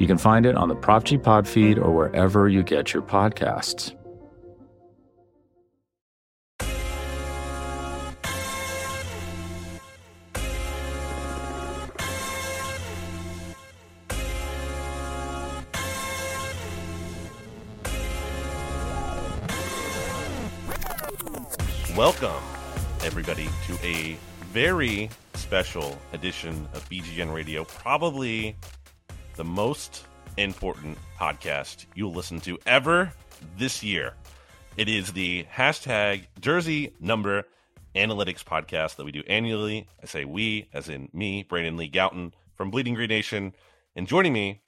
You can find it on the Prop G Pod feed or wherever you get your podcasts. Welcome, everybody, to a very special edition of BGN Radio. Probably the most important podcast you'll listen to ever this year. It is the hashtag Jersey Number Analytics podcast that we do annually. I say we, as in me, Brandon Lee Gowton from Bleeding Green Nation. And joining me,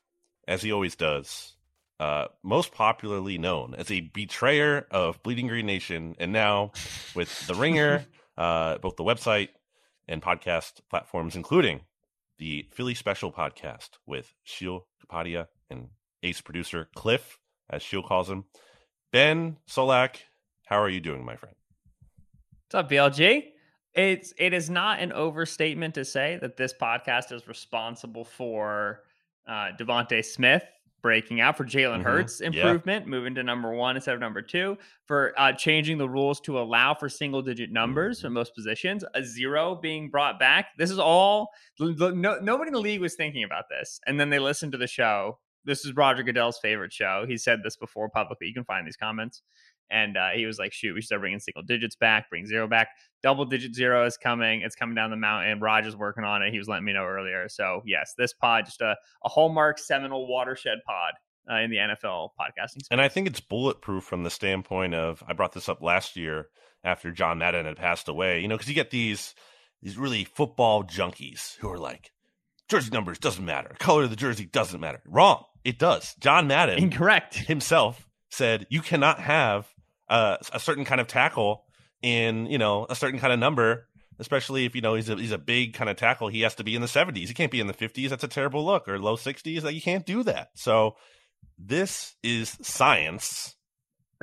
as he always does, uh, most popularly known as a betrayer of Bleeding Green Nation, and now with The Ringer, uh, both the website and podcast platforms, including the Philly Special podcast with Sheil Kapadia and ace producer Cliff, as Sheil calls him. Ben Solak, how are you doing, my friend? What's up, BLG? It's it is not an overstatement to say that this podcast is responsible for uh, DeVonta Smith breaking out for Jalen mm-hmm. Hurts improvement, yeah. moving to number one instead of number two, for uh, changing the rules to allow for single digit numbers mm-hmm. for most positions, a zero being brought back. This is all, no, nobody in the league was thinking about this. And then they listened to the show. This is Roger Goodell's favorite show. He said this before publicly. You can find these comments. And uh, he was like, shoot, we should start bringing single digits back, bring zero back. Double digit zero is coming. It's coming down the mountain. Raj is working on it. He was letting me know earlier. So, yes, this pod, just a, a hallmark seminal watershed pod uh, in the NFL podcasting space. And I think it's bulletproof from the standpoint of, I brought this up last year after John Madden had passed away, you know, because you get these these really football junkies who are like, jersey numbers doesn't matter. Color of the jersey doesn't matter. Wrong. It does. John Madden incorrect himself said you cannot have uh, a certain kind of tackle in you know a certain kind of number especially if you know he's a he's a big kind of tackle. He has to be in the 70s he can't be in the 50s that's a terrible look or low 60s like you can't do that. So this is science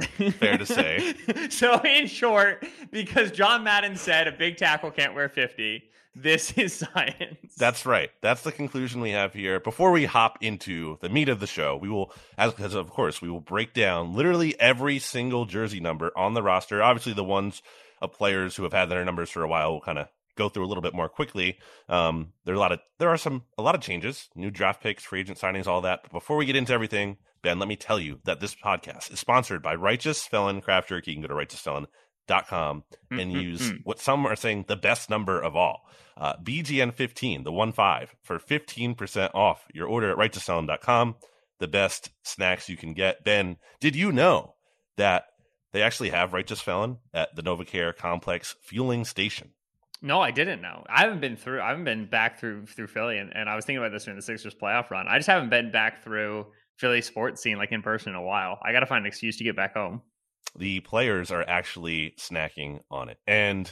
fair to say so in short because john madden said a big tackle can't wear 50 this is science. That's right. That's the conclusion we have here. Before we hop into the meat of the show, we will, as, as of course, we will break down literally every single jersey number on the roster. Obviously, the ones of players who have had their numbers for a while will kind of go through a little bit more quickly. Um, there are a lot of there are some a lot of changes, new draft picks, free agent signings, all that. But before we get into everything, Ben, let me tell you that this podcast is sponsored by Righteous Felon Craft Jerky. You can go to Righteous Felon dot com and mm-hmm. use what some are saying the best number of all. Uh, BGN15, the one five, for 15% off your order at righteousfelon.com. The best snacks you can get. Ben, did you know that they actually have Righteous Felon at the NovaCare Complex Fueling Station? No, I didn't know. I haven't been through. I haven't been back through through Philly, and, and I was thinking about this during the Sixers playoff run. I just haven't been back through Philly sports scene like in person in a while. I got to find an excuse to get back home the players are actually snacking on it. And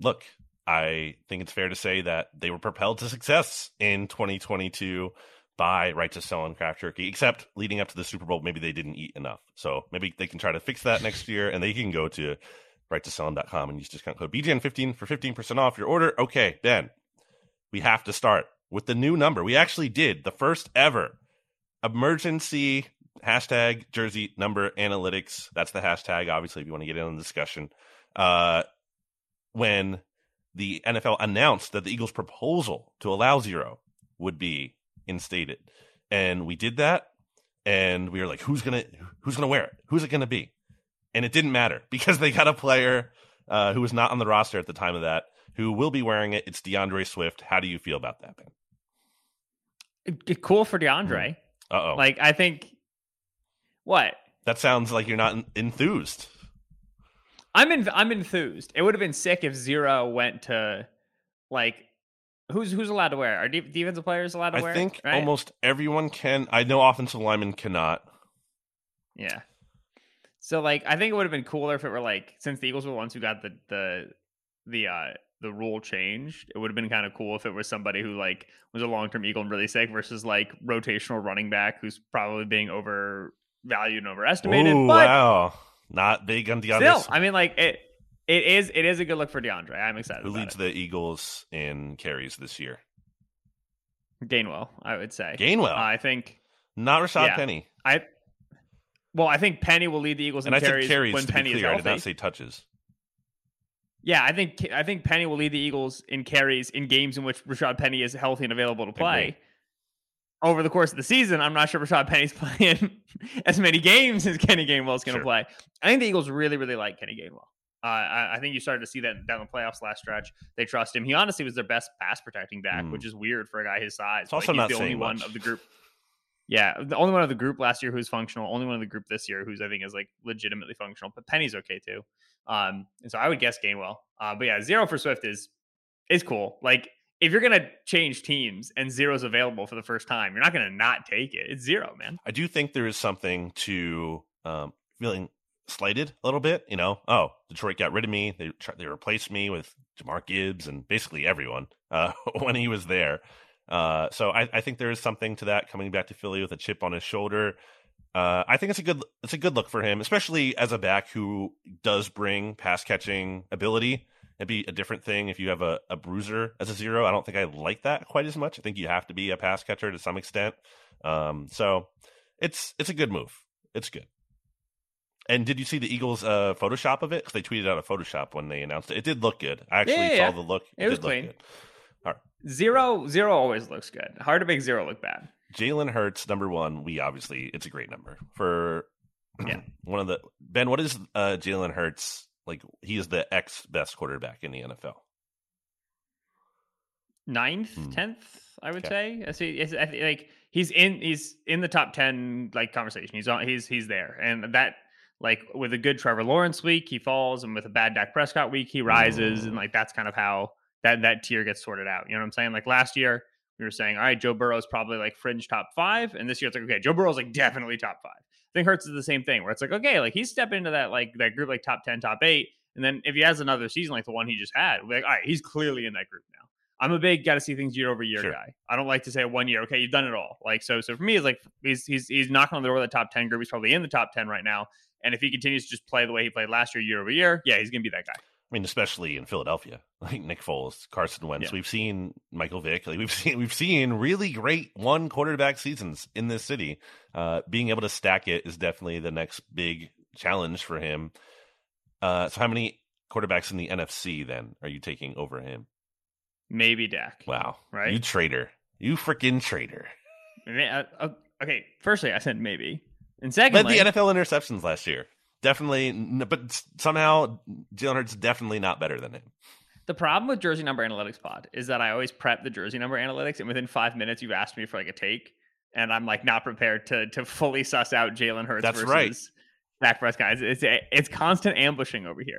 look, I think it's fair to say that they were propelled to success in 2022 by Righteous Felon Craft Jerky, except leading up to the Super Bowl, maybe they didn't eat enough. So maybe they can try to fix that next year and they can go to righteousfelon.com and use discount code BGN15 for 15% off your order. Okay, Ben, we have to start with the new number. We actually did the first ever emergency hashtag jersey number analytics. That's the hashtag, obviously, if you want to get in on the discussion. Uh, when the NFL announced that the Eagles' proposal to allow zero would be instated. And we did that. And we were like, who's to, who's to wear it? Who's it to be? And it didn't matter because they got a player uh, who was not on the roster at the time of that who will be wearing it. It's DeAndre Swift. How do you feel about that, Ben? Cool for DeAndre. Uh oh. Like, I think what? That sounds like you're not enthused. I'm in, I'm enthused. It would have been sick if zero went to like who's who's allowed to wear? Are defensive players allowed to I wear? I think right? almost everyone can. I know offensive linemen cannot. Yeah. So like I think it would have been cooler if it were like since the Eagles were the ones who got the the the uh the rule changed, it would have been kind of cool if it was somebody who like was a long term Eagle and really sick versus like rotational running back who's probably being overvalued and overestimated. Ooh, but wow. Not big on DeAndre. still, I mean like it it is it is a good look for DeAndre. I'm excited. Who leads it. the Eagles in carries this year? Gainwell, I would say. Gainwell. Uh, I think Not Rashad yeah. Penny. I well, I think Penny will lead the Eagles in And I carries, carries when Penny be is clear. I did not say touches. Yeah, I think I think Penny will lead the Eagles in carries in games in which Rashad Penny is healthy and available to play. Over the course of the season, I'm not sure Rashad Penny's playing as many games as Kenny Gainwell's going to Sure. play. I think the Eagles really, really like Kenny Gainwell. Uh, I, I think you started to see that down the playoffs last stretch. They trust him. He honestly was their best pass protecting back, Mm. which is weird for a guy his size. It's also he's not the only saying one much. of the group. Yeah, the only one of the group last year who's functional. Only one of the group this year who's I think is like legitimately functional. But Penny's okay too. Um, and so I would guess Gainwell. Uh, but yeah, zero for Swift is is cool. Like if you're gonna change teams and zero's available for the first time, you're not gonna not take it. It's zero, man. I do think there is something to um, feeling slighted a little bit. You know, oh, Detroit got rid of me. They they replaced me with Jahmyr Gibbs and basically everyone uh, when he was there. Uh, so I, I think there is something to that coming back to Philly with a chip on his shoulder. Uh, I think it's a good it's a good look for him, especially as a back who does bring pass catching ability. It'd be a different thing if you have a, a bruiser as a zero. I don't think I like that quite as much. I think you have to be a pass catcher to some extent. Um, so it's it's a good move. It's good. And did you see the Eagles' uh, Photoshop of it? Because they tweeted out a Photoshop when they announced it. It did look good. I actually Yeah, saw yeah. the look. It was did look clean. Zero zero always looks good. Hard to make zero look bad. Jalen Hurts, number one. We obviously, it's a great number for Yeah. one of the Ben. What is uh, Jalen Hurts like? He is the ex best quarterback in the NFL. ninth, Hmm. tenth, I would Okay. say. I see. It's, I think, like he's in, he's in the top ten like conversation. He's on, he's he's there, and that like with a good Trevor Lawrence week, he falls, and with a bad Dak Prescott week, he rises, and Mm. like that's kind of how that that tier gets sorted out. You know what I'm saying? Like last year, we were saying, all right, Joe Burrow's probably like fringe top five, and this year it's like, okay, Joe Burrow's like definitely top five. I think Hurts is the same thing, where it's like, okay, like he's stepping into that like that group like top ten, top eight, and then if he has another season like the one he just had, we're like, all right, he's clearly in that group now. I'm a big got to see things year over year Sure. guy. I don't like to say one year. Okay, you've done it all. Like so. So for me, it's like he's he's he's knocking on the door of the top ten group. He's probably in the top ten right now. And if he continues to just play the way he played last year, year over year, yeah, he's gonna be that guy. I mean, especially in Philadelphia, like Nick Foles, Carson Wentz. Yeah. We've seen Michael Vick. Like we've seen we've seen really great one quarterback seasons in this city. Uh, being able to stack it is definitely the next big challenge for him. Uh, so, how many quarterbacks in the NFC then are you taking over him? Maybe Dak. Wow, Right? You traitor, you freaking traitor. Uh, uh, okay, firstly, I said maybe, and secondly, Led secondly, the NFL interceptions last year. Definitely, but somehow Jalen Hurts definitely not better than him. The problem with Jersey Number Analytics Pod is that I always prep the Jersey Number Analytics, and within five minutes, you've asked me for like a take, and I'm like not prepared to to fully suss out Jalen Hurts. That's versus right. Dak Prescott. It's, it's it's constant ambushing over here.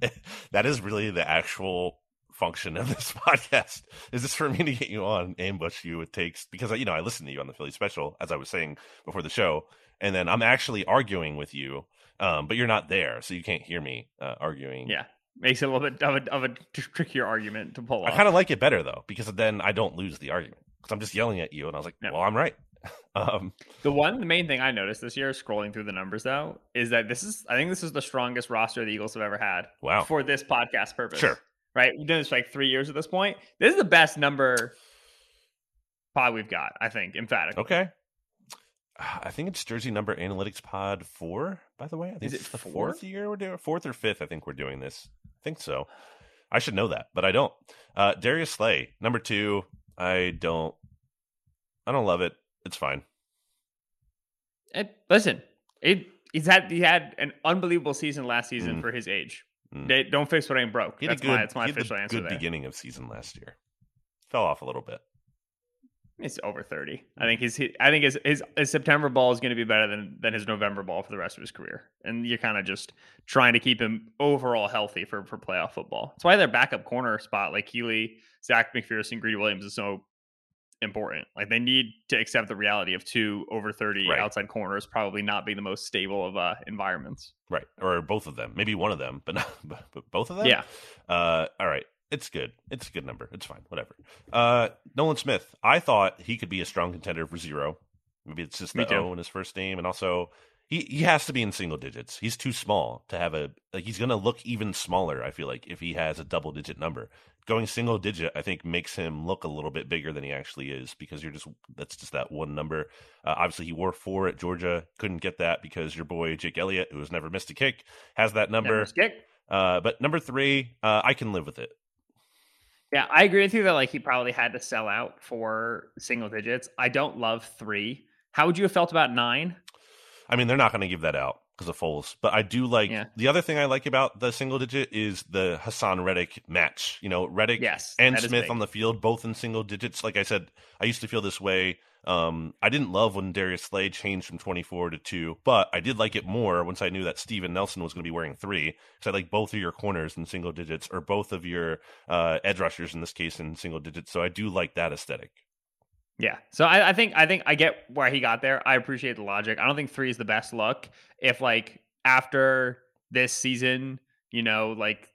that is really the actual function of this podcast is this for me to get you on ambush you with takes because you know i listen to you on the philly special as i was saying before the show and then i'm actually arguing with you um, but you're not there so you can't hear me uh, arguing Yeah, makes it a little bit of a, of a trickier argument to pull Off. i kind of like it better though because then i don't lose the argument because i'm just yelling at you and i was like Yeah. well i'm right um, The one, the main thing I noticed this year, scrolling through the numbers though, is that this is, I think this is the strongest roster the Eagles have ever had wow for this podcast purpose. Sure. Right? We've done this for like three years at this point. This is the best number pod we've got, I think, emphatically. okay I think it's Jersey Number Analytics Pod four. By the way, I think Is it it's the four? fourth year we're doing fourth or fifth. I think we're doing this. I think so. I should know that, but I don't. Uh, Darius Slay, number two. I don't. I don't love it. It's fine. And listen, it, he's had he had an unbelievable season last season Mm. for his age. Mm. They, don't fix what ain't broke. That's good, my that's my the official answer Good there. beginning of season last year. Fell off a little bit. He's over thirty. I think his. He, I think his, his his September ball is going to be better than than his November ball for the rest of his career. And you're kind of just trying to keep him overall healthy for for playoff football. That's why their backup corner spot like Kelee, Zech McPhearson, Greedy Williams is so important. Like they need to accept the reality of two over 30 right. outside corners probably not being the most stable of uh, environments. Right. Or both of them. Maybe one of them, but not but both of them? Yeah. Uh, all right. It's good. It's a good number. It's fine. Whatever. Uh, Nolan Smith. I thought he could be a strong contender for zero. Maybe it's just the O in his first name, and also he he has to be in single digits. He's too small to have a like. He's going to look even smaller. I feel like if he has a double digit number, going single digit, I think makes him look a little bit bigger than he actually is because you're just that's just that one number. Uh, obviously, he wore four at Georgia. Couldn't get that because your boy Jake Elliott, who has never missed a kick, has that number. kick. Uh, but number three, uh, I can live with it. Yeah, I agree with you that like he probably had to sell out for single digits. I don't love three. How would you have felt about nine? I mean, they're not going to give that out because of Foles, but I do like yeah. the other thing I like about the single digit is the Haason Reddick match. You know, Reddick yes, and Smith on the field, both in single digits. Like I said, I used to feel this way. Um, I didn't love when Darius Slay changed from 24 to 2, but I did like it more once I knew that Steven Nelson was going to be wearing 3. Because I like both of your corners in single digits, or both of your uh, edge rushers in this case in single digits. So I do like that aesthetic. Yeah. So I, I, think I think I get where he got there. I appreciate the logic. I don't think three is the best look. If like after this season, you know, like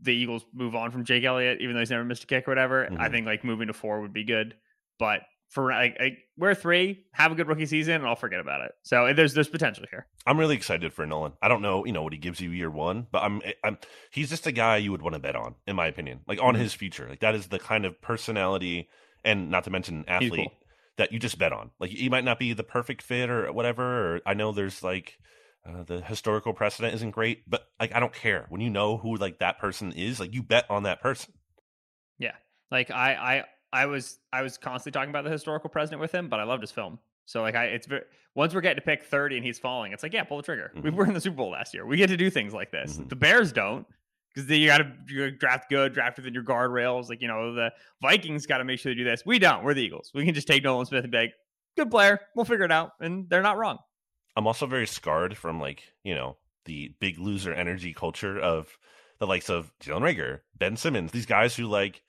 the Eagles move on from Jake Elliott, even though he's never missed a kick or whatever, mm-hmm. I think like moving to four would be good. But for like, like we're three, have a good rookie season, and I'll forget about it. So there's there's potential here. I'm really excited for Nolan. I don't know, you know, what he gives you year one, but I'm I'm he's just a guy you would want to bet on, in my opinion. Like on mm-hmm. his future, like that is the kind of personality and not to mention athlete cool. that you just bet on. Like he might not be the perfect fit or whatever. Or I know there's like uh, the historical precedent isn't great, but like I don't care when you know who like that person is. Like you bet on that person. Yeah, like I I I was I was constantly talking about the historical president with him, but I loved his film. So like I, it's very, once we're getting to pick thirty and he's falling, it's like yeah, pull the trigger. Mm-hmm. We were in the Super Bowl last year. We get to do things like this. Mm-hmm. The Bears don't because you got to draft good, draft within your guardrails. Like you know, the Vikings got to make sure they do this. We don't. We're the Eagles. We can just take Nolan Smith and be like, good player. We'll figure it out, and they're not wrong. I'm also very scarred from like you know the big loser energy culture of the likes of Jalen Reagor, Ben Simmons, these guys who like.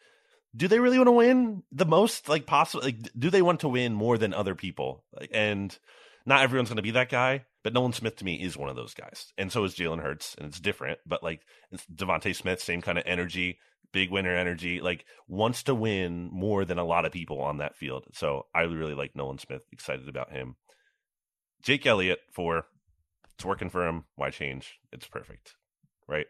Do they really want to win the most? Like possible? Like, do they want to win more than other people? Like, and not everyone's going to be that guy. But Nolan Smith to me is one of those guys, and so is Jalen Hurts, and it's different. But like it's DeVonta Smith, same kind of energy, big winner energy, like wants to win more than a lot of people on that field. So I really like Nolan Smith. Excited about him. Jake Elliott for it's working for him. Why change? It's perfect, right?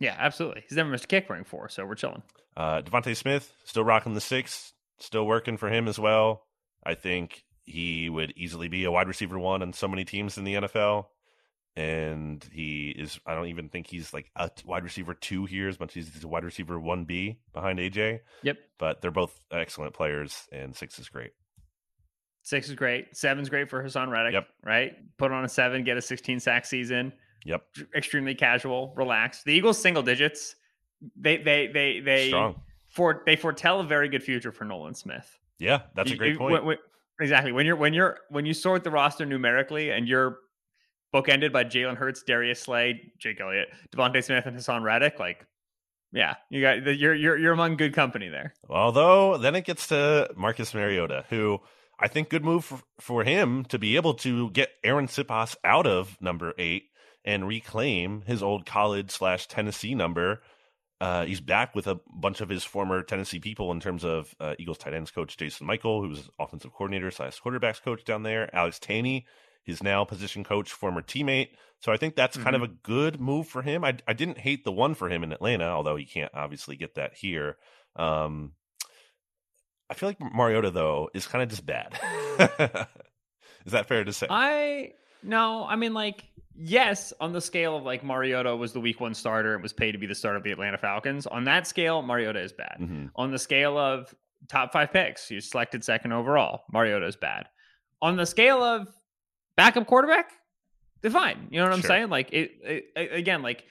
Yeah, absolutely. He's never missed a kick wearing four, so we're chilling. Uh, DeVonta Smith still rocking the six, still working for him as well. I think he would easily be a wide receiver one on so many teams in the NFL. And he is, I don't even think he's like a wide receiver two here as much as he's a wide receiver 1B behind AJ. Yep. But they're both excellent players, and six is great. Six is great. Seven's great for Haason Reddick. Yep. Right? Put on a seven, get a 16 sack season. Yep. Extremely casual, relaxed. The Eagles single digits. They they they they Strong. for they foretell a very good future for Nolan Smith. Yeah, that's a great point. When, Exactly. When you're when you're when you sort the roster numerically and you're bookended by Jalen Hurts, Darius Slay, Jake Elliott, DeVonta Smith, and Haason Reddick, like yeah, you got you're you're you're among good company there. Although then it gets to Marcus Mariota, who I think good move for, for him to be able to get Arryn Siposs out of number eight and reclaim his old college slash Tennessee number uh, he's back with a bunch of his former Tennessee people in terms of uh, Eagles tight ends coach Jason Michael, who's offensive coordinator slash quarterbacks coach down there. Alex Tanney, his now position coach, former teammate. So I think that's mm-hmm. kind of mm-hmm. a good move for him. I, I didn't hate the one for him in Atlanta, although he can't obviously get that here. Um, I feel like Mariota though is kind of just bad. is that fair to say? I no, I mean like yes, on the scale of like Mariota was the week one starter and was paid to be the starter of the Atlanta Falcons. On that scale, Mariota is bad. Mm-hmm. On the scale of top five picks, you selected second overall. Mariota is bad. On the scale of backup quarterback, they're fine. You know what I'm saying? Like it, it, again, like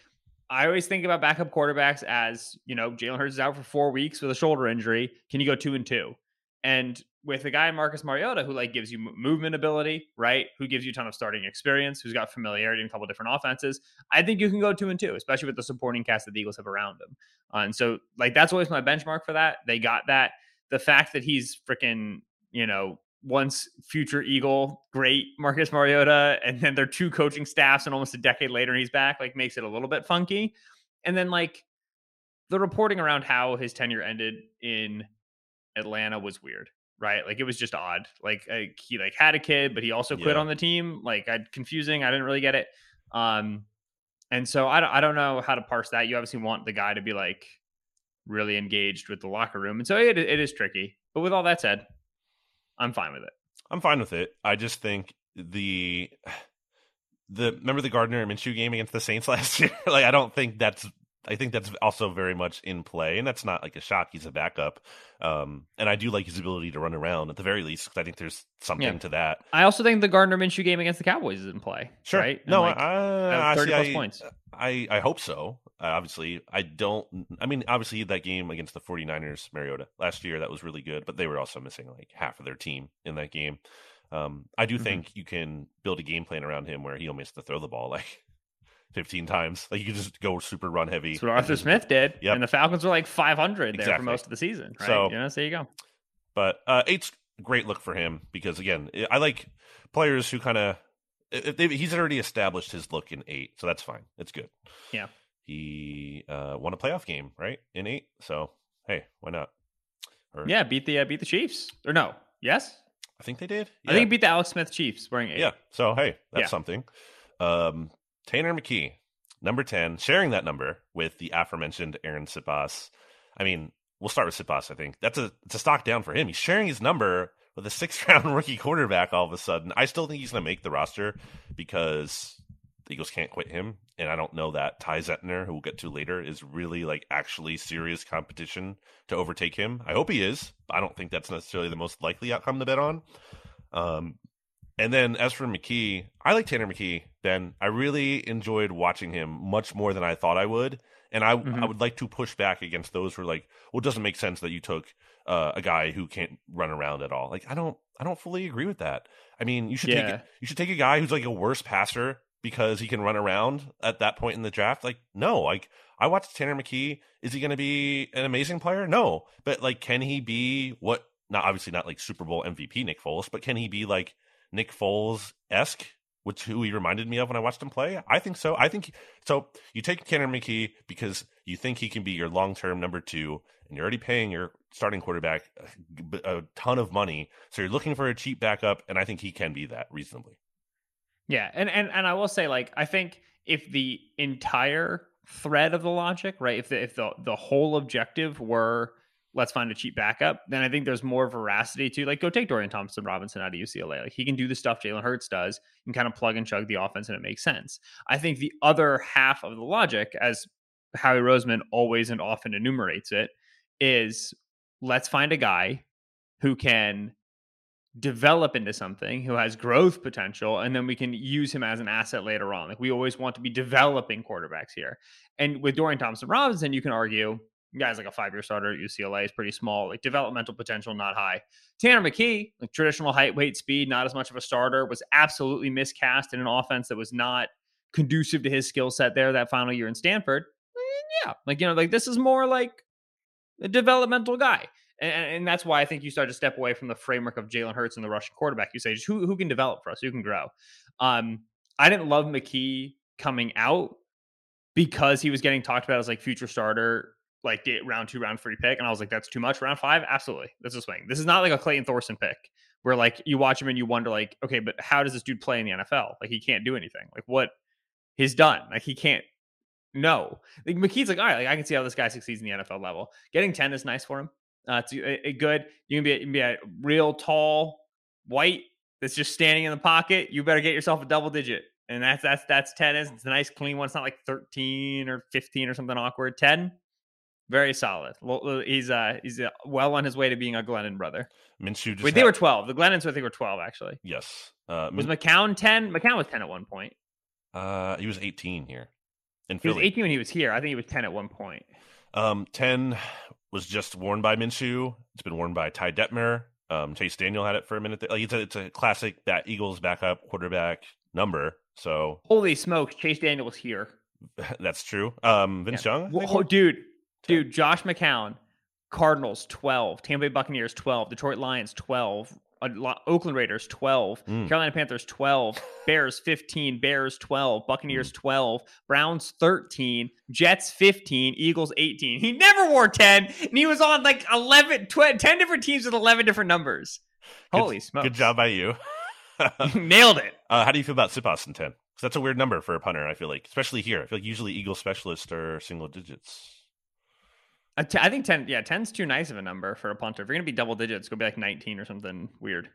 I always think about backup quarterbacks as you know, Jalen Hurts is out for four weeks with a shoulder injury. Can you go two and two? And with a guy Marcus Mariota who like gives you movement ability, right? Who gives you a ton of starting experience, who's got familiarity in a couple different offenses. I think you can go two and two, especially with the supporting cast that the Eagles have around him. Uh, and so like that's always my benchmark for that. They got that. the fact that he's freaking, you know, once future Eagle, great Marcus Mariota, and then they're two coaching staffs, and almost a decade later, and he's back, like makes it a little bit funky. And then like the reporting around how his tenure ended in Atlanta was weird, right? Like it was just odd. Like uh, he like had a kid, but he also quit Yeah. on the team. Like I confusing. I didn't really get it. Um, and so I don't, I don't know how to parse that. You obviously want the guy to be like really engaged with the locker room, and so it it is tricky. But with all that said, I'm fine with it. I'm fine with it. I just think the the remember the Gardner Minshew game against the Saints last year. like I don't think that's. I think that's also very much in play, and that's not like a shock. He's a backup, um, and I do like his ability to run around at the very least because I think there's something Yeah. to that. I also think the Gardner Minshew game against the Cowboys is in play. Sure. right? No, like, I, I, thirty see, plus I, points. I, I hope so. Uh, obviously, I don't. I mean, obviously, that game against the 49ers, Mariota, last year, that was really good, but they were also missing like half of their team in that game. Um, I do Mhm. think you can build a game plan around him where he only has to throw the ball like 15 times. Like you can just go super run heavy. That's what Arthur just- Smith did. Yep. And the Falcons were like 500 there for most of the season. Right? So- you know, so there you go. But uh, eight's a great look for him because again, I like players who kind of. He's already established his look in eight, so that's fine. It's good. Yeah. He uh, won a playoff game, right, in eight. So hey, why not? Or, Yeah, beat the uh, beat the Chiefs. Or no, yes, I think they did. I think he beat the Alex Smith Chiefs wearing eight. Yeah. So hey, that's Yeah. something. Um, Tanner McKee, number ten, sharing that number with the aforementioned Arryn Siposs. I mean, we'll start with Siposs. I think that's a it's a stock down for him. He's sharing his number with a sixth round rookie quarterback. All of a sudden, I still think he's going to make the roster because the Eagles can't quit him, and I don't know that Ty Zentner, who we'll get to later, is really like actually serious competition to overtake him. I hope he is. I don't think that's necessarily the most likely outcome to bet on. Um, and then as for McKee, I like Tanner McKee. Then I really enjoyed watching him much more than I thought I would. And I, Mhm. I would like to push back against those who are like, well, it doesn't make sense that you took uh, a guy who can't run around at all. Like, I don't, I don't fully agree with that. I mean, you should take, Yeah. it, you should take a guy who's like a worse passer because he can run around at that point in the draft. Like, no, like I watched Tanner McKee. Is he going to be an amazing player? No, but like, can he be what? Not obviously not like Super Bowl MVP Nick Foles, but can he be like Nick Foles esque, which who he reminded me of when I watched him play? I think so. I think so. You take Tanner McKee because you think he can be your long term number two, and you're already paying your starting quarterback a, a ton of money. So you're looking for a cheap backup, and I think he can be that reasonably. Yeah, and and and I will say, like, I think if the entire thread of the logic, right, if the if the the whole objective were let's find a cheap backup, then I think there's more veracity to like go take Dorian Thompson Robinson out of UCLA. Like he can do the stuff Jalen Hurts does and kind of plug and chug the offense, and it makes sense. I think the other half of the logic, as Howie Roseman always and often enumerates it, is let's find a guy who can develop into something who has growth potential and then we can use him as an asset later on like we always want to be developing quarterbacks here and with dorian thompson robinson you can argue guys like a five-year starter at ucla is pretty small like developmental potential not high tanner mckee like traditional height weight speed not as much of a starter was absolutely miscast in an offense that was not conducive to his skill set there that final year in stanford yeah like you know like this is more like a developmental guy and, and that's why I think you start to step away from the framework of Jalen Hurts and the Russian quarterback. You say, just who, who can develop for us? Who can grow? Um, I didn't love McKee coming out because he was getting talked about as like future starter, like get round two, round three pick. And I was like, that's too much. Round five? Absolutely. That's a swing. This is not like a Clayton Thorson pick where like you watch him and you wonder, like, okay, but how does this dude play in the NFL? Like he can't do anything. Like what he's done. Like he can't no. Like McKee's like, all right, like I can see how this guy succeeds in the NFL level. Getting 10 is nice for him. Uh, it's a, a good. You can be a, you can be a real tall white that's just standing in the pocket. You better get yourself a double digit, and that's that's that's ten. Is it's a nice clean one. It's not like thirteen or fifteen or something awkward. Ten, very solid. Well, He's uh he's uh, well on his way to being a Glennon brother. Minshew just Wait, they were twelve. The Glennons, I think, were twelve actually. yes. Uh, Was Min- McCown ten? McCown was ten at one point. uh, he was 18 here in He was eighteen when he was here. I think he was ten at one point. Um, 10 was just worn by Minshew. It's been worn by Ty Detmer. Um, Chase Daniel had it for a minute. There. Like it's a, it's a classic bat Eagles backup quarterback number. So Holy smokes, Chase Daniel was here. that's true. Um, Vince Yeah. Young, oh, dude, dude, Josh McCown Cardinals 12, Tampa Bay Buccaneers 12, Detroit Lions 12, Oakland Raiders 12, mm. Carolina Panthers 12, Bears 15, Bears 12, Buccaneers mm. 12, Browns 13, Jets 15, Eagles 18. He never wore 10 and he was on like 11 12, 10 different teams with 11 different numbers. Holy good, smokes. Good job by you. Nailed it. Uh, how do you feel about Siposs in 10? Because that's a weird number for a punter, I feel like, especially here. I feel like usually Eagle specialists are single digits. I think 10, yeah, 10's too nice of a number for a punter. If you're going to be double digits, go be like 19 or something weird.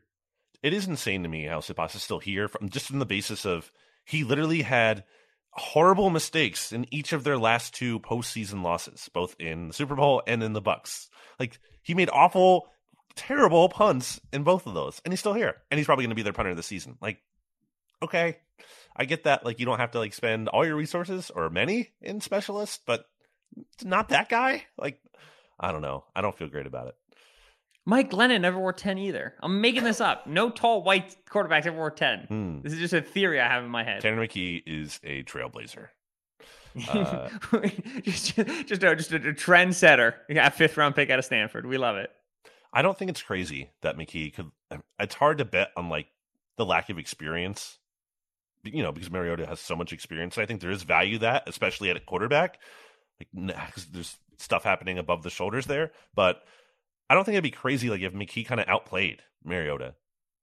It is insane to me how Siposs is still here from just from the basis of he literally had horrible mistakes in each of their last two postseason losses, both in the Super Bowl and in the Bucks. Like he made awful, terrible punts in both of those, and he's still here, and he's probably going to be their punter the season. Like, okay, I get that. Like, you don't have to like spend all your resources or many in specialists, but not that guy. Like, I don't know. I don't feel great about it. Mike Glennon never wore 10 either. I'm making this up. No tall white quarterbacks ever wore 10. Hmm. This is just a theory I have in my head. Tanner McKee is a trailblazer. Uh, just, just, a, just a, a trendsetter. Yeah, fifth round pick out of Stanford. We love it. I don't think it's crazy that McKee could. It's hard to bet on like the lack of experience, you know, because Mariota has so much experience. I think there is value that, especially at a quarterback like cause there's stuff happening above the shoulders there. But I don't think it'd be crazy like if McKee kind of outplayed Mariota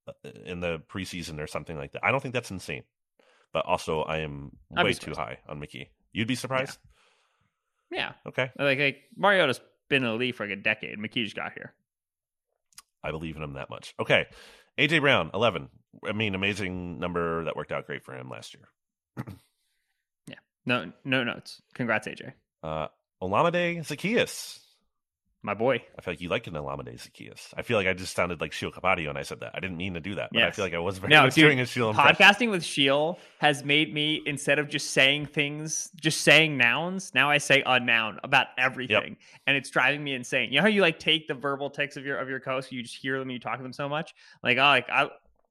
uh, in the preseason or something like that. I don't think that's insane. But also, I am I'd way too high on McKee. You'd be surprised. Yeah. yeah. Okay. Like, like Mariota's been in the league for like a decade. McKee just got here. I believe in him that much. Okay. AJ Brown, eleven. I mean, amazing number that worked out great for him last year. yeah. No, no notes. Congrats, AJ. Uh, Olamide Zaccheaus. My boy. I feel like you like an Olamide Zaccheaus. I feel like I just sounded like Sheil Kapadia when I said that. I didn't mean to do that, but yes. I feel like I was very no, dude, doing a Sheil Podcasting with Sheil has made me, instead of just saying things, just saying nouns, now I say a noun about everything. Yep. And it's driving me insane. You know how you like take the verbal tics of your of your coast, you just hear them, you talk to them so much? Like, oh, like I,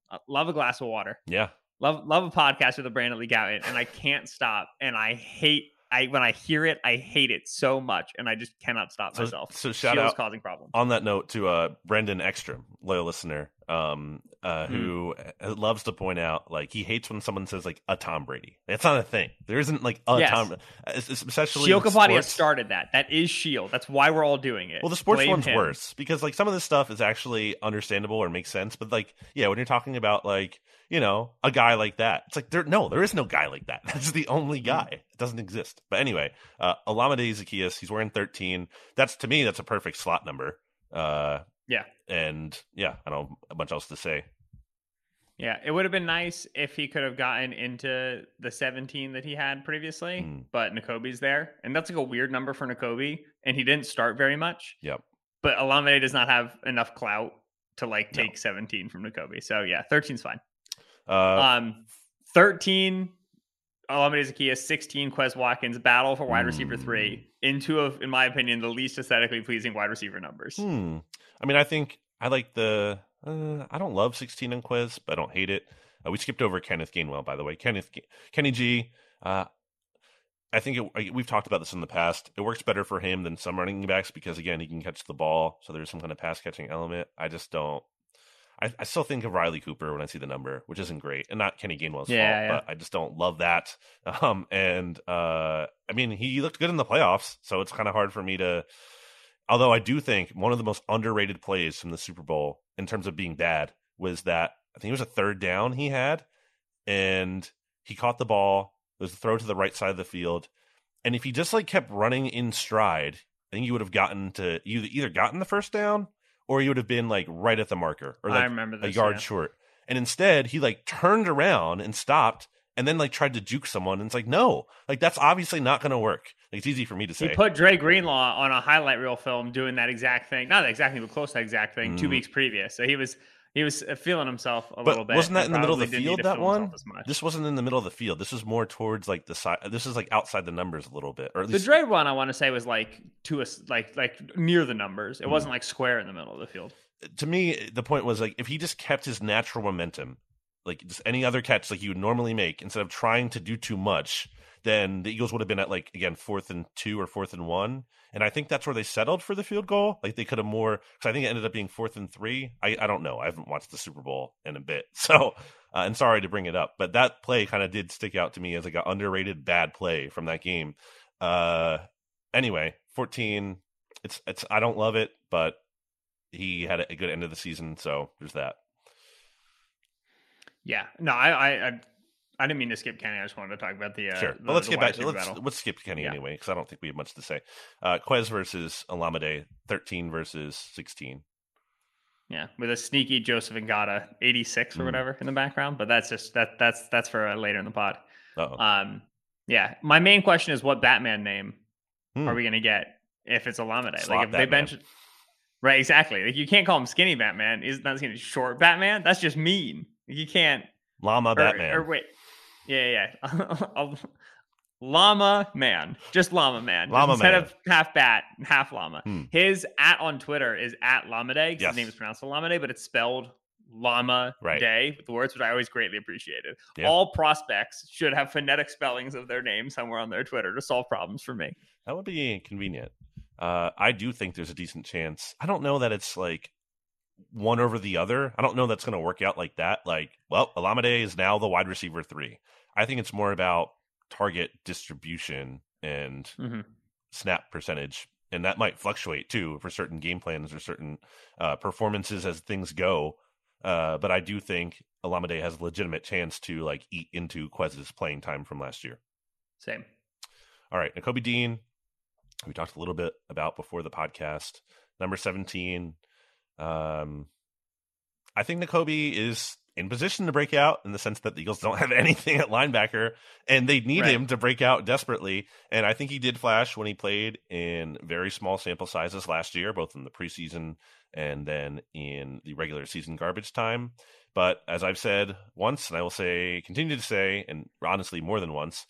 I love a glass of water. Yeah. Love love a podcast with a Brandon Lee Gowton, and I can't stop. And I hate I when I hear it, I hate it so much, and I just cannot stop so, myself. So shout out causing problems. On that note, to uh, Brendan Ekstrom, loyal listener, um, uh, mm. who loves to point out like he hates when someone says like a Tom Brady. That's not a thing. There isn't like a yes. Tom. Especially Sheil Kapadia started that. That is Shield. That's why we're all doing it. Well, the sports Blame one's him. worse because like some of this stuff is actually understandable or makes sense, but like yeah, when you're talking about like you know, a guy like that. It's like there no, there is no guy like that. That's the only hmm. guy. It doesn't exist. But anyway, uh Olamide Zaccheaus, he's wearing 13. That's to me, that's a perfect slot number. Uh yeah. And yeah, I don't have much else to say. Yeah, it would have been nice if he could have gotten into the 17 that he had previously, mm. but Nakobe's there. And that's like a weird number for Nakobe. And he didn't start very much. Yep. But Olamide does not have enough clout to like take no. 17 from Nakobe. So yeah, 13's fine. Uh, um, 13, Olamide Zaccheaus, 16, Quez Watkins, battle for wide receiver three hmm. into, a, in my opinion, the least aesthetically pleasing wide receiver numbers. Hmm. I mean, I think I like the, uh, I don't love 16 on Quez, but I don't hate it. Uh, we skipped over Kenneth Gainwell, by the way. Kenneth, Kenny G, uh, I think it, we've talked about this in the past. It works better for him than some running backs because again, he can catch the ball, so there's some kind of pass catching element. I just don't. I, I, still think of Riley Cooper when I see the number, which isn't great, and not Kenny Gainwell's yeah, fault, yeah. but I just don't love that. Um, and uh, I mean, he looked good in the playoffs, so it's kind of hard for me to. Although I do think one of the most underrated plays from the Super Bowl in terms of being bad was that I think it was a third down he had, and he caught the ball. It was a throw to the right side of the field, and if he just like kept running in stride, I think you would have gotten to you either gotten the first down or he would have been like right at the marker or like I remember this, a yard yeah. short. And instead, he like turned around and stopped and then like tried to juke someone. And it's like, no, like that's obviously not going to work. Like, it's easy for me to say. He put Dre Greenlaw on a highlight reel film doing that exact thing. Not exactly, but close to that exact thing mm. two weeks previous. So he was he was uh, feeling himself a but little bit. Wasn't that in the middle of the field? That one. This wasn't in the middle of the field. This was more towards like the side. This is like outside the numbers a little bit. Or least... the Dre one, I want to say was like to us, like like near the numbers. It mm. wasn't like square in the middle of the field. To me, the point was like if he just kept his natural momentum, like just any other catch like you would normally make, instead of trying to do too much, then the Eagles would have been at like again fourth and two or fourth and one, and I think that's where they settled for the field goal. Like they could have more because I think it ended up being fourth and three. I I don't know. I haven't watched the Super Bowl in a bit, so uh, and sorry to bring it up, but that play kind of did stick out to me as like an underrated bad play from that game. Uh, anyway, fourteen. It's it's I don't love it, but he had a good end of the season, so there's that. Yeah, no, I, I, I, I didn't mean to skip Kenny. I just wanted to talk about the. Uh, sure, the, well, let's get back. Let's battle. let's skip Kenny Yeah. anyway because I don't think we have much to say. Uh, Quez versus Olamide, thirteen versus sixteen. Yeah, with a sneaky Joseph Ngata, eighty six or Mm. whatever in the background, but that's just that that's that's for uh, later in the pod. Oh, Um, yeah, my main question is what Batman name Hmm. are we gonna get if it's Olamide? Slot like if they Batman. bench, right? Exactly. Like you can't call him Skinny Batman. Is that's gonna short Batman? That's just mean. You can't. Llama Or, Batman. or wait, yeah, yeah. Llama man, just llama man. Llama instead man. of half bat, half llama. Hmm. His at on Twitter is at Lamade. 'cause Yes. His name is pronounced Lamade, but it's spelled Llama Right. Day with the words, which I always greatly appreciated. Yeah. All prospects should have phonetic spellings of their name somewhere on their Twitter to solve problems for me. That would be convenient. Uh, I do think there's a decent chance. I don't know that it's like one over the other. I don't know that's going to work out like that. Like, well, Olamide is now the wide receiver three. I think it's more about target distribution and Mhm. snap percentage, and that might fluctuate too for certain game plans or certain uh, performances as things go. Uh, but I do think Olamide has a legitimate chance to like eat into Quez's playing time from last year. Same. All right, Nakobe Dean, we talked a little bit about before the podcast. Number 17. Um, I think Nakobe is in position to break out in the sense that the Eagles don't have anything at linebacker and they need Right. him to break out desperately. And I think he did flash when he played in very small sample sizes last year, both in the preseason and then in the regular season garbage time. But as I've said once, and I will say, continue to say, and honestly more than once,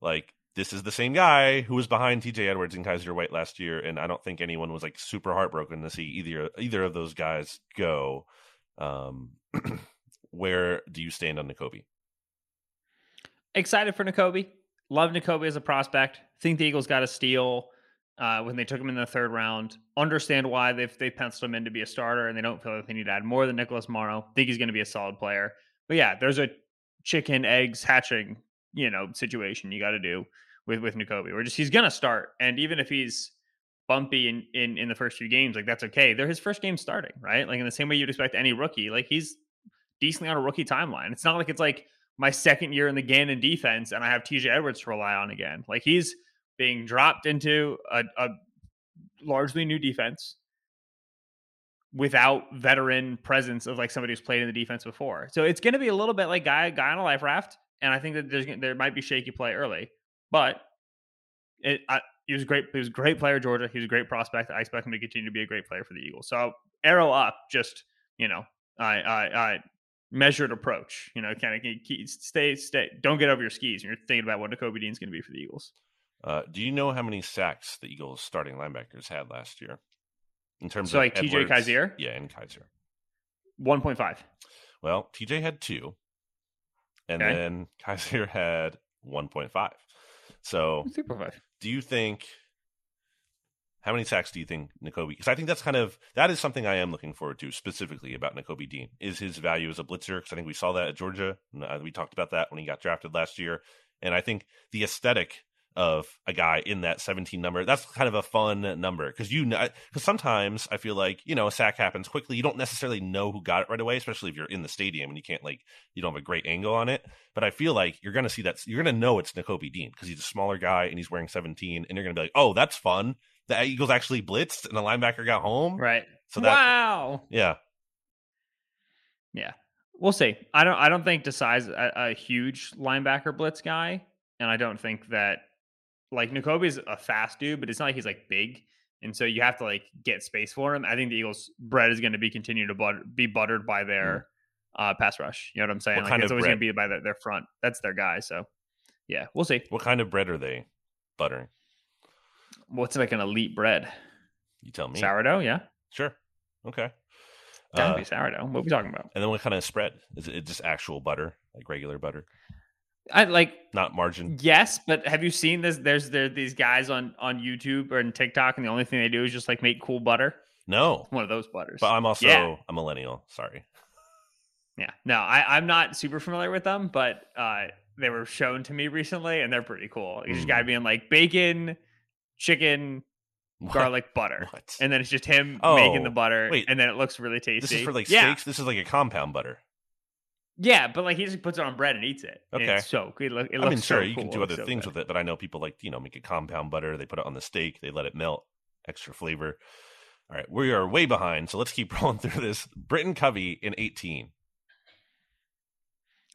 like this is the same guy who was behind TJ Edwards and Kyzir White last year, and I don't think anyone was like super heartbroken to see either either of those guys go. Um, where do you stand on Nakobe? Excited for Nakobe. Love Nakobe as a prospect. Think the Eagles got a steal uh, when they took him in the third round. Understand why they've they penciled him in to be a starter, and they don't feel like they need to add more than Nicholas Morrow. Think he's going to be a solid player. But yeah, there's a chicken eggs hatching, you know, situation you got to do with with Nakobe. Where just he's to start, and even if he's bumpy in, in in the first few games, like that's okay. They're his first game starting, right? Like in the same way you'd expect any rookie. Like he's decently on a rookie timeline. It's not like it's like my second year in the Gannon defense and I have TJ Edwards to rely on again. Like he's being dropped into a, a largely new defense without veteran presence of like somebody who's played in the defense before. So it's going to be a little bit like guy guy on a life raft, and I think that there's there might be shaky play early, but it I, he was great. He was a great player, Georgia. He was a great prospect. I expect him to continue to be a great player for the Eagles. So arrow up, just you know, I I, I measured approach. You know, kind of stay stay. Don't get over your skis. when You're thinking about what Nakobe Dean's going to be for the Eagles. Uh, do you know how many sacks the Eagles starting linebackers had last year? In terms So, of like, TJ Kyzir? yeah, and Kyzir. One point five. Well, TJ had two, and Okay. then Kyzir had one point five. So Three point five. do you think how many sacks do you think Nakobe? Because I think that's kind of that is something I am looking forward to specifically about Nakobe Dean is his value as a blitzer. Because I think we saw that at Georgia. uh, we talked about that when he got drafted last year, and I think the aesthetic of a guy in that 17 number that's kind of a fun number because you know because sometimes i feel like you know a sack happens quickly you don't necessarily know who got it right away especially if you're in the stadium and you can't like you don't have a great angle on it but I feel like you're going to see that you're going to know it's Nakobe Dean because he's a smaller guy and he's wearing 17, and you're going to be like, oh, that's fun. The Eagles actually blitzed and the linebacker got home. Right. So that, wow. yeah, Yeah, we'll see. I don't. I don't think Desai's a, a huge linebacker blitz guy, and I don't think that like Nakobe's a fast dude, but it's not like he's like big, and so you have to like get space for him. I think the Eagles' bread is going to be continue to butter, be buttered by their uh, pass rush. You know what I'm saying? What like kind it's of always going to be by their, their front. That's their guy. So yeah, we'll see. what kind of bread are they buttering? What's like an elite bread? You tell me. Sourdough? Yeah, Sure. Okay. gotta Uh, be sourdough. What are we talking about? and then what kind of spread? Is it just actual butter, like regular butter? I like not margin. Yes, but have you seen this? There's there these guys on on YouTube or in TikTok, and the only thing they do is just like make cool butter. No, one of those butters. But I'm also yeah. a millennial. Sorry. Yeah, no, I, I'm not super familiar with them, but uh, they were shown to me recently, and they're pretty cool. You mm. just gotta be in like bacon, chicken, what? garlic, butter, what? and then it's just him oh, making the butter. Wait, and then it looks really tasty. This is for like yeah. steaks. This is like a compound butter. Yeah, but like he just puts it on bread and eats it. Okay, it's so it, look, it looks. I mean, sure, so you cool. can do other so things good. with it, but I know people like you know make a compound butter. They put it on the steak. They let it melt, extra flavor. All right, we are way behind, so let's keep rolling through this. Britton Covey in 18.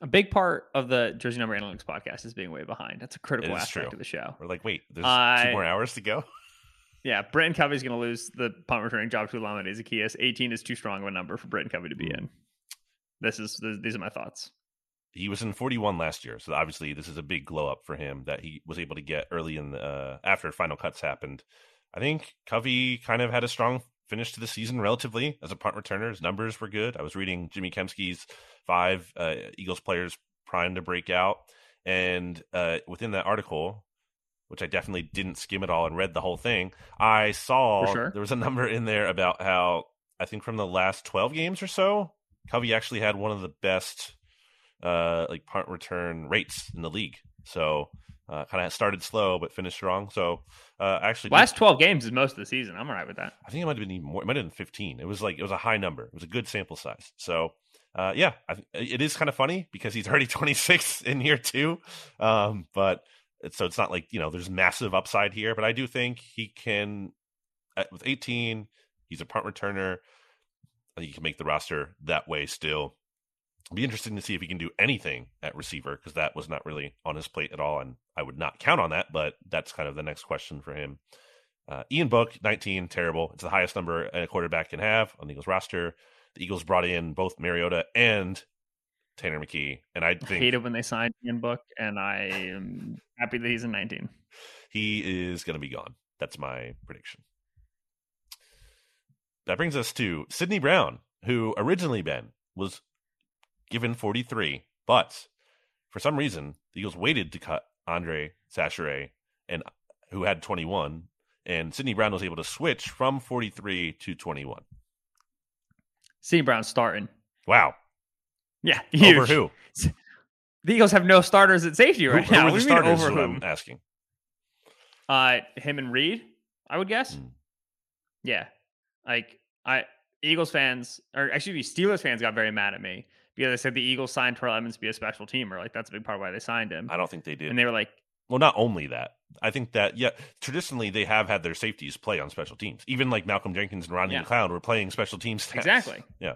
A big part of the Jersey Number Analytics podcast is being way behind. That's a critical aspect true. of the show. We're like, wait, there's uh, two more hours to go. Yeah, Britton Covey's going to lose the punt returning job to Olamide Zaccheaus. 18 is too strong of a number for Britton Covey to be in. This is these are my thoughts. He was in 41 last year, so obviously this is a big glow up for him that he was able to get early in the uh, after final cuts happened. I think Covey kind of had a strong finish to the season relatively as a punt returner. His numbers were good. I was reading Jimmy Kempski's five uh, Eagles players primed to break out, and uh, within that article, which I definitely didn't skim at all and read the whole thing, I saw sure. there was a number in there about how I think from the last 12 games or so, Covey actually had one of the best uh, like punt return rates in the league. So uh, kind of started slow but finished strong. So uh, actually, last twelve games is most of the season. I'm alright with that. I think it might have been even more. It might have been 15. It was like it was a high number. It was a good sample size. So uh, yeah, I, it is kind of funny because he's already 26 in year two. Um, but so it's not like you know there's massive upside here. But I do think he can with 18. He's a punt returner. I think he can make the roster that way still be interesting to see if he can do anything at receiver because that was not really on his plate at all, and I would not count on that. But that's kind of the next question for him. Uh, Ian Book, 19, terrible. It's the highest number a quarterback can have on the Eagles roster. The Eagles brought in both Mariota and Tanner McKee, and I think I hate it when they signed Ian Book, and I am happy that he's in 19. He is going to be gone. That's my prediction. That brings us to Sydney Brown, who originally Ben was given 43, but for some reason, the Eagles waited to cut Andre Chachere, and who had 21, and Sydney Brown was able to switch from 43 to 21. Sydney Brown starting. Wow. Yeah. Huge. Over who? The Eagles have no starters at safety right who, now. Who are the starters? Over whom? I'm asking. Uh, him and Reed, I would guess. Mm. Yeah, like I Eagles fans, or actually Steelers fans, got very mad at me because they said the Eagles signed Terrell Edmunds to be a special teamer. Like that's a big part of why they signed him. I don't think they did. And they were like, well, not only that. I think that yeah, traditionally they have had their safeties play on special teams. Even like Malcolm Jenkins and Rodney yeah. McLeod were playing special teams. Stats. Exactly. Yeah.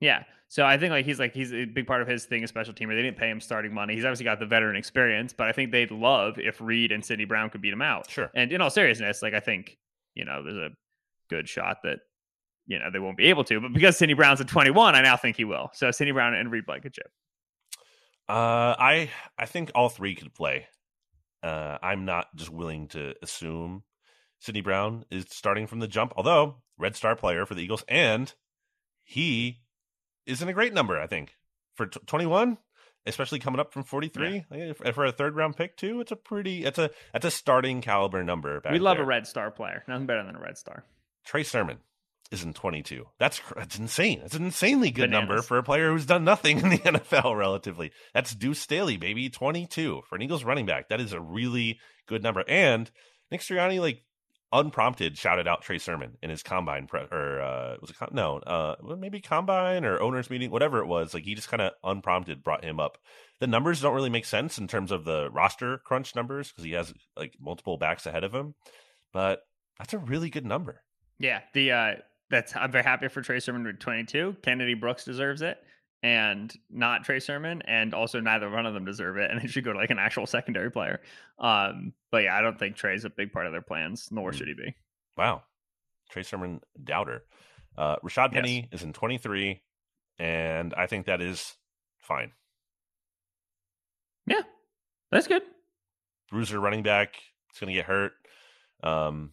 Yeah. So I think like he's like he's a big part of his thing as special teamer. They didn't pay him starting money. He's obviously got the veteran experience, but I think they'd love if Reed and Sydney Brown could beat him out. Sure. And in all seriousness, like I think, you know, there's a good shot that you know, they won't be able to. But because Sydney Brown's at 21, I now think he will. So Sydney Brown and Reed Blankenship. Uh, I I think all three could play. Uh, I'm not just willing to assume Sydney Brown is starting from the jump, although red star player for the Eagles, and he isn't a great number. I think for t- 21, especially coming up from 43 yeah. for a third round pick too. It's a pretty it's a that's a starting caliber number. we love there. a red star player. Nothing better than a red star. Trey Sermon is in 22. That's that's insane. That's an insanely good Bananas. number for a player who's done nothing in the NFL relatively. That's Deuce Staley, baby, 22 for an Eagles running back. That is a really good number. And Nick Sirianni, like unprompted, shouted out Trey Sermon in his combine pre- or uh, was it com- no, uh, maybe combine or owners meeting, whatever it was. Like he just kind of unprompted brought him up. The numbers don't really make sense in terms of the roster crunch numbers because he has like multiple backs ahead of him, but that's a really good number. Yeah, the uh, that's I'm very happy for Trey Sermon with 22. Kennedy Brooks deserves it, and not Trey Sermon, and also neither one of them deserve it, and it should go to like an actual secondary player. Um, but yeah, I don't think Trey's a big part of their plans, nor mm. should he be. Wow, Trey Sermon doubter. Uh, Rashaad Penny yes. is in 23, and I think that is fine. Yeah, that's good. Bruiser running back. It's going to get hurt. Um,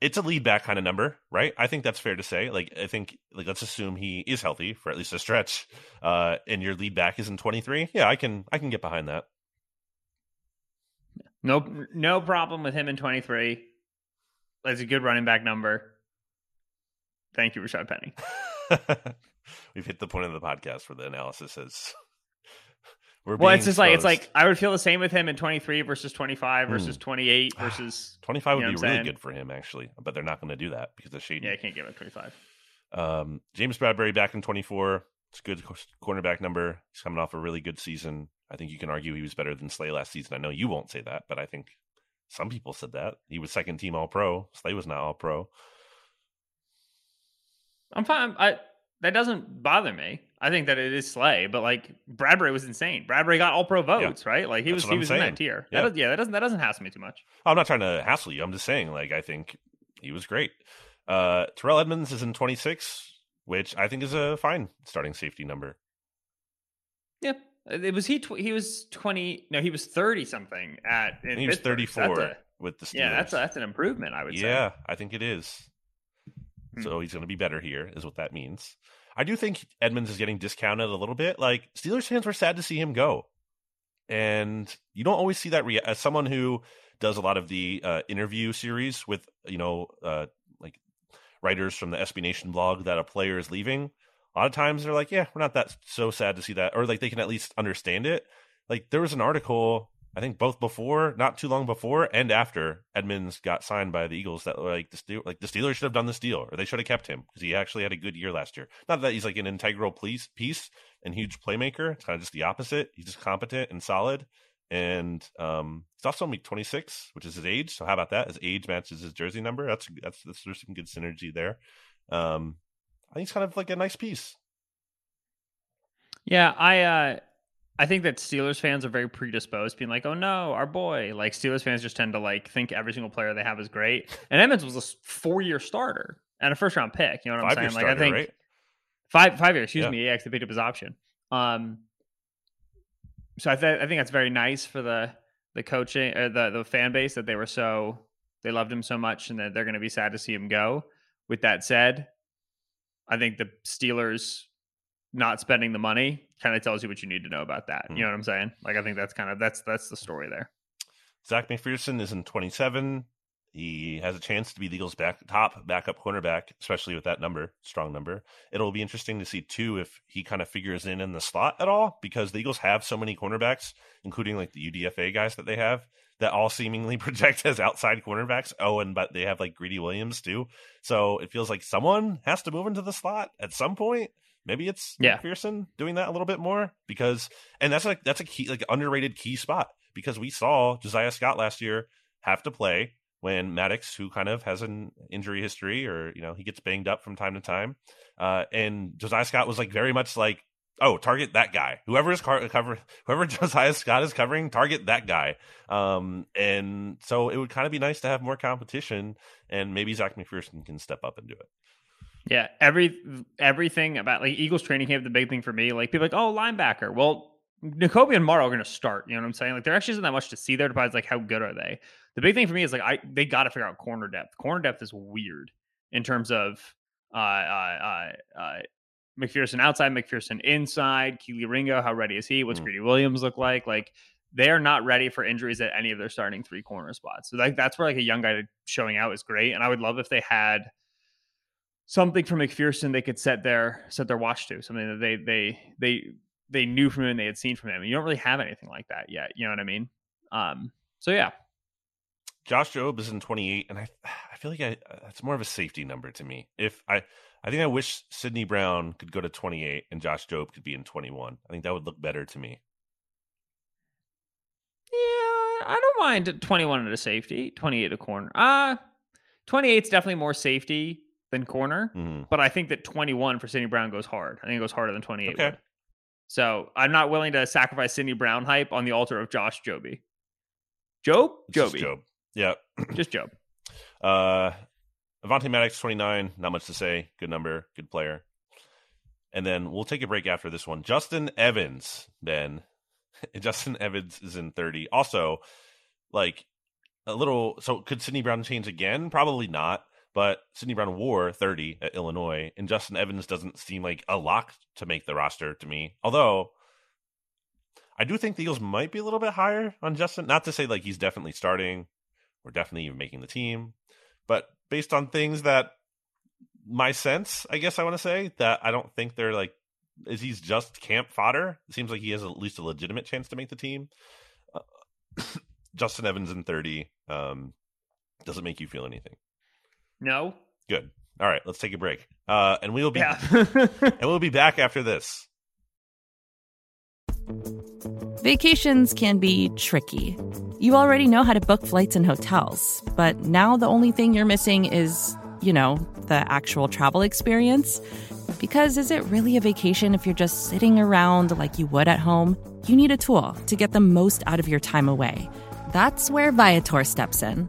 it's a lead back kind of number, right? I think that's fair to say. Like, I think, like, let's assume he is healthy for at least a stretch, uh, and your lead back is in 23. Yeah, I can, I can get behind that. No, no problem with him in 23. That's a good running back number. Thank you, Rashaad Penny. We've hit the point of the podcast where the analysis is. We're well, it's just exposed. like it's like I would feel the same with him in 23 versus 25 versus mm. 28 versus 25 would be really saying? good for him actually, but they're not going to do that because of shady. Yeah, I can't give him 25. Um, James Bradberry back in 24. It's a good cornerback number. He's coming off a really good season. I think you can argue he was better than Slay last season. I know you won't say that, but I think some people said that he was second team All Pro. Slay was not All Pro. I'm fine. I that doesn't bother me. I think that it is Slay, but like Bradberry was insane. Bradberry got all pro votes, yeah. right? Like he That's was he I'm was saying. in that tier. Yeah. That does, yeah, that doesn't that doesn't hassle me too much. I'm not trying to hassle you. I'm just saying, like, I think he was great. Uh Terrell Edmunds is in 26, which I think is a fine starting safety number. Yeah. It was he tw- he was 20 no, he was 30 something at he was 34 a, with the Steelers. Yeah, that's a, that's an improvement, I would yeah, say. Yeah, I think it is. Hmm. So he's going to be better here, is what that means. I do think Edmunds is getting discounted a little bit. Like Steelers fans were sad to see him go, and you don't always see that. As someone who does a lot of the uh, interview series with you know uh, like writers from the SB Nation blog that a player is leaving, a lot of times they're like, "Yeah, we're not that so sad to see that," or like they can at least understand it. Like there was an article I think both before, not too long before, and after Edmunds got signed by the Eagles, that like the Steel, like the Steelers should have done this deal, or they should have kept him because he actually had a good year last year. Not that he's like an integral piece, piece and huge playmaker. It's kind of just the opposite. He's just competent and solid, and um, he's also only 26, which is his age. So how about that? His age matches his jersey number. That's that's, that's there's some good synergy there. Um, I think it's kind of like a nice piece. Yeah, I uh I think that Steelers fans are very predisposed, being like, "Oh no, our boy!" Like Steelers fans just tend to like think every single player they have is great. And Edmunds was a four-year starter and a first-round pick. You know what I'm saying? Like I think right? five five years. Excuse yeah. me. Yeah, they picked up his option. Um, so I, th- I think that's very nice for the the coaching or the the fan base that they were so they loved him so much and that they're going to be sad to see him go. With that said, I think the Steelers not spending the money kind of tells you what you need to know about that. Mm. You know what I'm saying? Like I think that's kind of that's that's the story there. Zech McPhearson is in 27. He has a chance to be the Eagles' back top backup cornerback, especially with that number, strong number. It'll be interesting to see too if he kind of figures in in the slot at all, because the Eagles have so many cornerbacks, including like the UDFA guys that they have, that all seemingly project as outside cornerbacks. Oh, and but they have like Greedy Williams too. So it feels like someone has to move into the slot at some point. Maybe it's yeah. McPhearson doing that a little bit more because, and that's like that's a key, like underrated key spot because we saw Josiah Scott last year have to play when Maddox, who kind of has an injury history or you know he gets banged up from time to time, uh, and Josiah Scott was like very much like, oh, target that guy. Whoever is car- cover, whoever Josiah Scott is covering, target that guy. Um, and so it would kind of be nice to have more competition, and maybe Zech McPhearson can step up and do it. Yeah, every everything about like Eagles training camp, the big thing for me, like people like, oh, linebacker. Well, Nakobe and Morrow are going to start. You know what I'm saying? Like there actually isn't that much to see there. Depends like how good are they. The big thing for me is like I they got to figure out corner depth. Corner depth is weird in terms of uh uh uh, uh McPhearson outside, McPhearson inside, Kelee Ringo. How ready is he? What's mm. Greedy Williams look like? Like they are not ready for injuries at any of their starting three corner spots. So like that's where like a young guy showing out is great. And I would love if they had something from McPhearson they could set their set their watch to, something that they they they they knew from him and they had seen from him. And you don't really have anything like that yet. You know what I mean? Um, so yeah. Josh Jobe is in 28, and I I feel like I, that's more of a safety number to me. If I I think I wish Sydney Brown could go to 28 and Josh Jobe could be in 21. I think that would look better to me. Yeah, I don't mind 21 at a safety, 28 a corner. Uh 28 is definitely more safety than corner, mm-hmm. but I think that 21 for Sydney Brown goes hard. I think it goes harder than 28. Okay. Would. So I'm not willing to sacrifice Sydney Brown hype on the altar of Josh Joby. Job? Joby. Job. Yeah. Just Job. Uh, Avonte Maddox, 29. Not much to say. Good number. Good player. And then we'll take a break after this one. Justin Evans, Ben. Justin Evans is in 30. Also, like, a little. So could Sydney Brown change again? Probably not. But Sydney Brown wore 30 at Illinois, and Justin Evans doesn't seem like a lock to make the roster to me. Although I do think the Eagles might be a little bit higher on Justin. Not to say like he's definitely starting or definitely even making the team, but based on things that my sense, I guess I want to say that I don't think they're like is he's just camp fodder. It seems like he has at least a legitimate chance to make the team. Uh, Justin Evans in 30 um, doesn't make you feel anything. No. Good. All right, let's take a break. Uh, and we will be yeah. and we'll be back after this. Vacations can be tricky. You already know how to book flights and hotels, but now the only thing you're missing is, you know, the actual travel experience. Because is it really a vacation if you're just sitting around like you would at home? You need a tool to get the most out of your time away. That's where Viator steps in.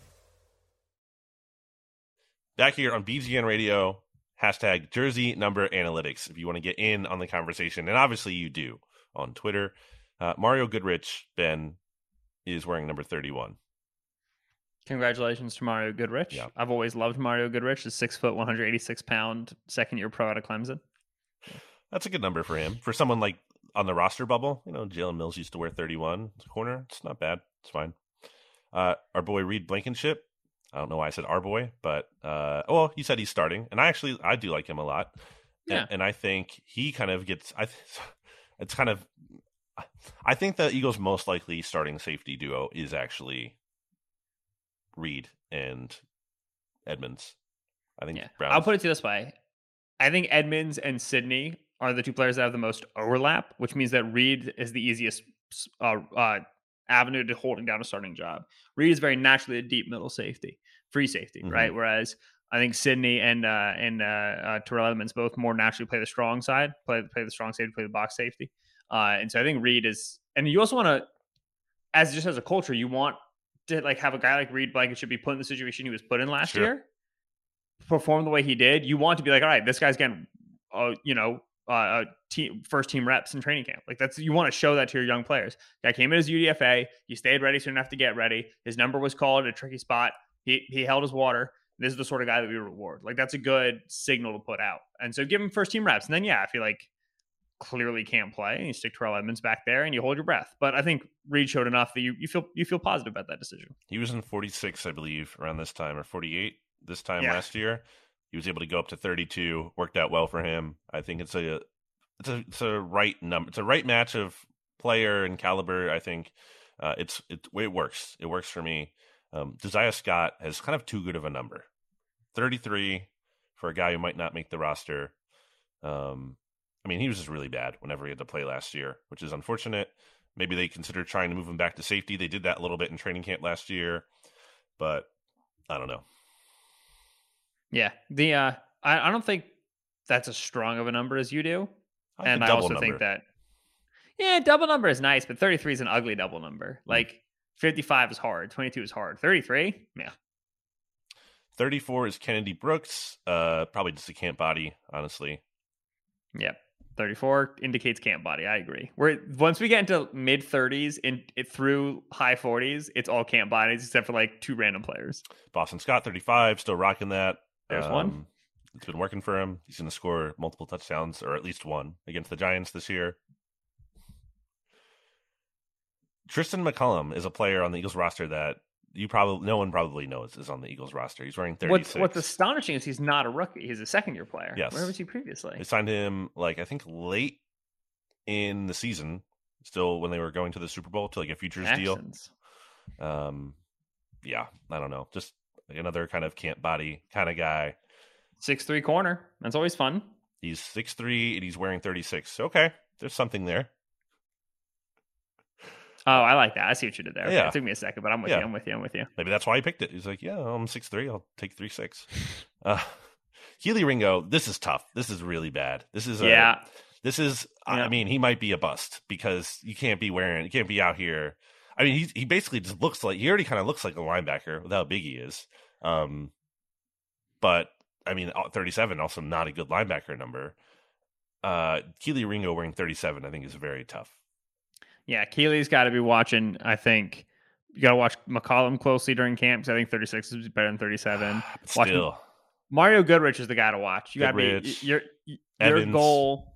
Back here on BGN Radio, hashtag jersey number analytics if you want to get in on the conversation. And obviously you do on Twitter. Uh, Mario Goodrich, Ben, is wearing number 31. Congratulations to Mario Goodrich. Yeah. I've always loved Mario Goodrich, a six foot, 186 pound second year pro out of Clemson. That's a good number for him. For someone like on the roster bubble, you know, Jalen Mills used to wear 31 corner. It's not bad. It's fine. Uh, our boy Reed Blankenship. I don't know why I said our boy, but uh, well, you said he's starting, and I actually I do like him a lot. Yeah. And, and I think he kind of gets. I. It's kind of. I think the Eagles' most likely starting safety duo is actually Reed and Edmunds. I think yeah. I'll put it to this way. I think Edmunds and Sydney are the two players that have the most overlap, which means that Reed is the easiest uh, uh, avenue to holding down a starting job. Reed is very naturally a deep middle safety, free safety, mm-hmm. right? Whereas I think Sydney and uh, and uh, uh, Terrell Edmunds both more naturally play the strong side, play play the strong safety, play the box safety. Uh, and so I think Reed is, and you also want to, as just as a culture, you want to like have a guy like Reed Blanket should be put in the situation he was put in last sure. year, perform the way he did, you want to be like, all right, this guy's getting, uh, you know, uh, team first team reps in training camp. Like that's you want to show that to your young players. Guy came in as UDFA. He stayed ready soon enough to get ready. His number was called at a tricky spot. He he held his water. This is the sort of guy that we reward. Like that's a good signal to put out. And so give him first team reps. And then yeah, I feel like clearly can't play, and you stick Terrell Edmunds back there, and you hold your breath. But I think Reed showed enough that you, you feel you feel positive about that decision. He was in 46, I believe, around this time, or 48 this time yeah. last year. He was able to go up to 32. Worked out well for him. I think it's a it's a it's a right number. It's a right match of player and caliber. I think uh, it's it it works. It works for me. Um, Scott has kind of too good of a number. 33 for a guy who might not make the roster. Um, I mean, he was just really bad whenever he had to play last year, which is unfortunate. Maybe they consider trying to move him back to safety. They did that a little bit in training camp last year, but I don't know. Yeah, the uh, I, I don't think that's as strong of a number as you do, I and I also number. think that yeah, double number is nice, but 33 is an ugly double number. Mm. Like 55 is hard, 22 is hard, 33, yeah. 34 is Kennedy Brooks, uh, probably just a camp body, honestly. Yep. 34 indicates camp body. I agree. We're once we get into mid 30s and it through high 40s, it's all camp bodies except for like two random players. Boston Scott 35, still rocking that. There's um, one. It's been working for him. He's going to score multiple touchdowns or at least one against the Giants this year. Tristin McCollum is a player on the Eagles roster that you probably no one probably knows is on the Eagles roster. He's wearing 36. What's, what's astonishing is he's not a rookie. He's a second year player. Yes. Where was he previously? They signed him like I think late in the season still when they were going to the Super Bowl to like a futures Texans. deal. Um, yeah, I don't know, just another kind of camp body kind of guy. Six three corner. That's always fun. He's six three and he's wearing thirty six. Okay, there's something there. Oh, I like that. I see what you did there. Okay, Yeah. It took me a second, but I'm with Yeah. you. I'm with you. I'm with you. Maybe that's why he picked it. He's like, yeah, I'm six three. I'll take three six. Uh, Kelee Ringo, this is tough. This is really bad. This is a, yeah. This is, I mean, he might be a bust because you can't be wearing, you can't be out here. I mean, he he basically just looks like he already kind of looks like a linebacker with how big he is. Um, but I mean, uh, thirty seven also not a good linebacker number. Uh, Kelee Ringo wearing thirty seven, I think, is very tough. Yeah. Kelee's got to be watching. I think you got to watch McCollum closely during camp because I think 36 is better than 37. But Watch- still, Mario Goodrich is the guy to watch. You got to be your your Evans. goal.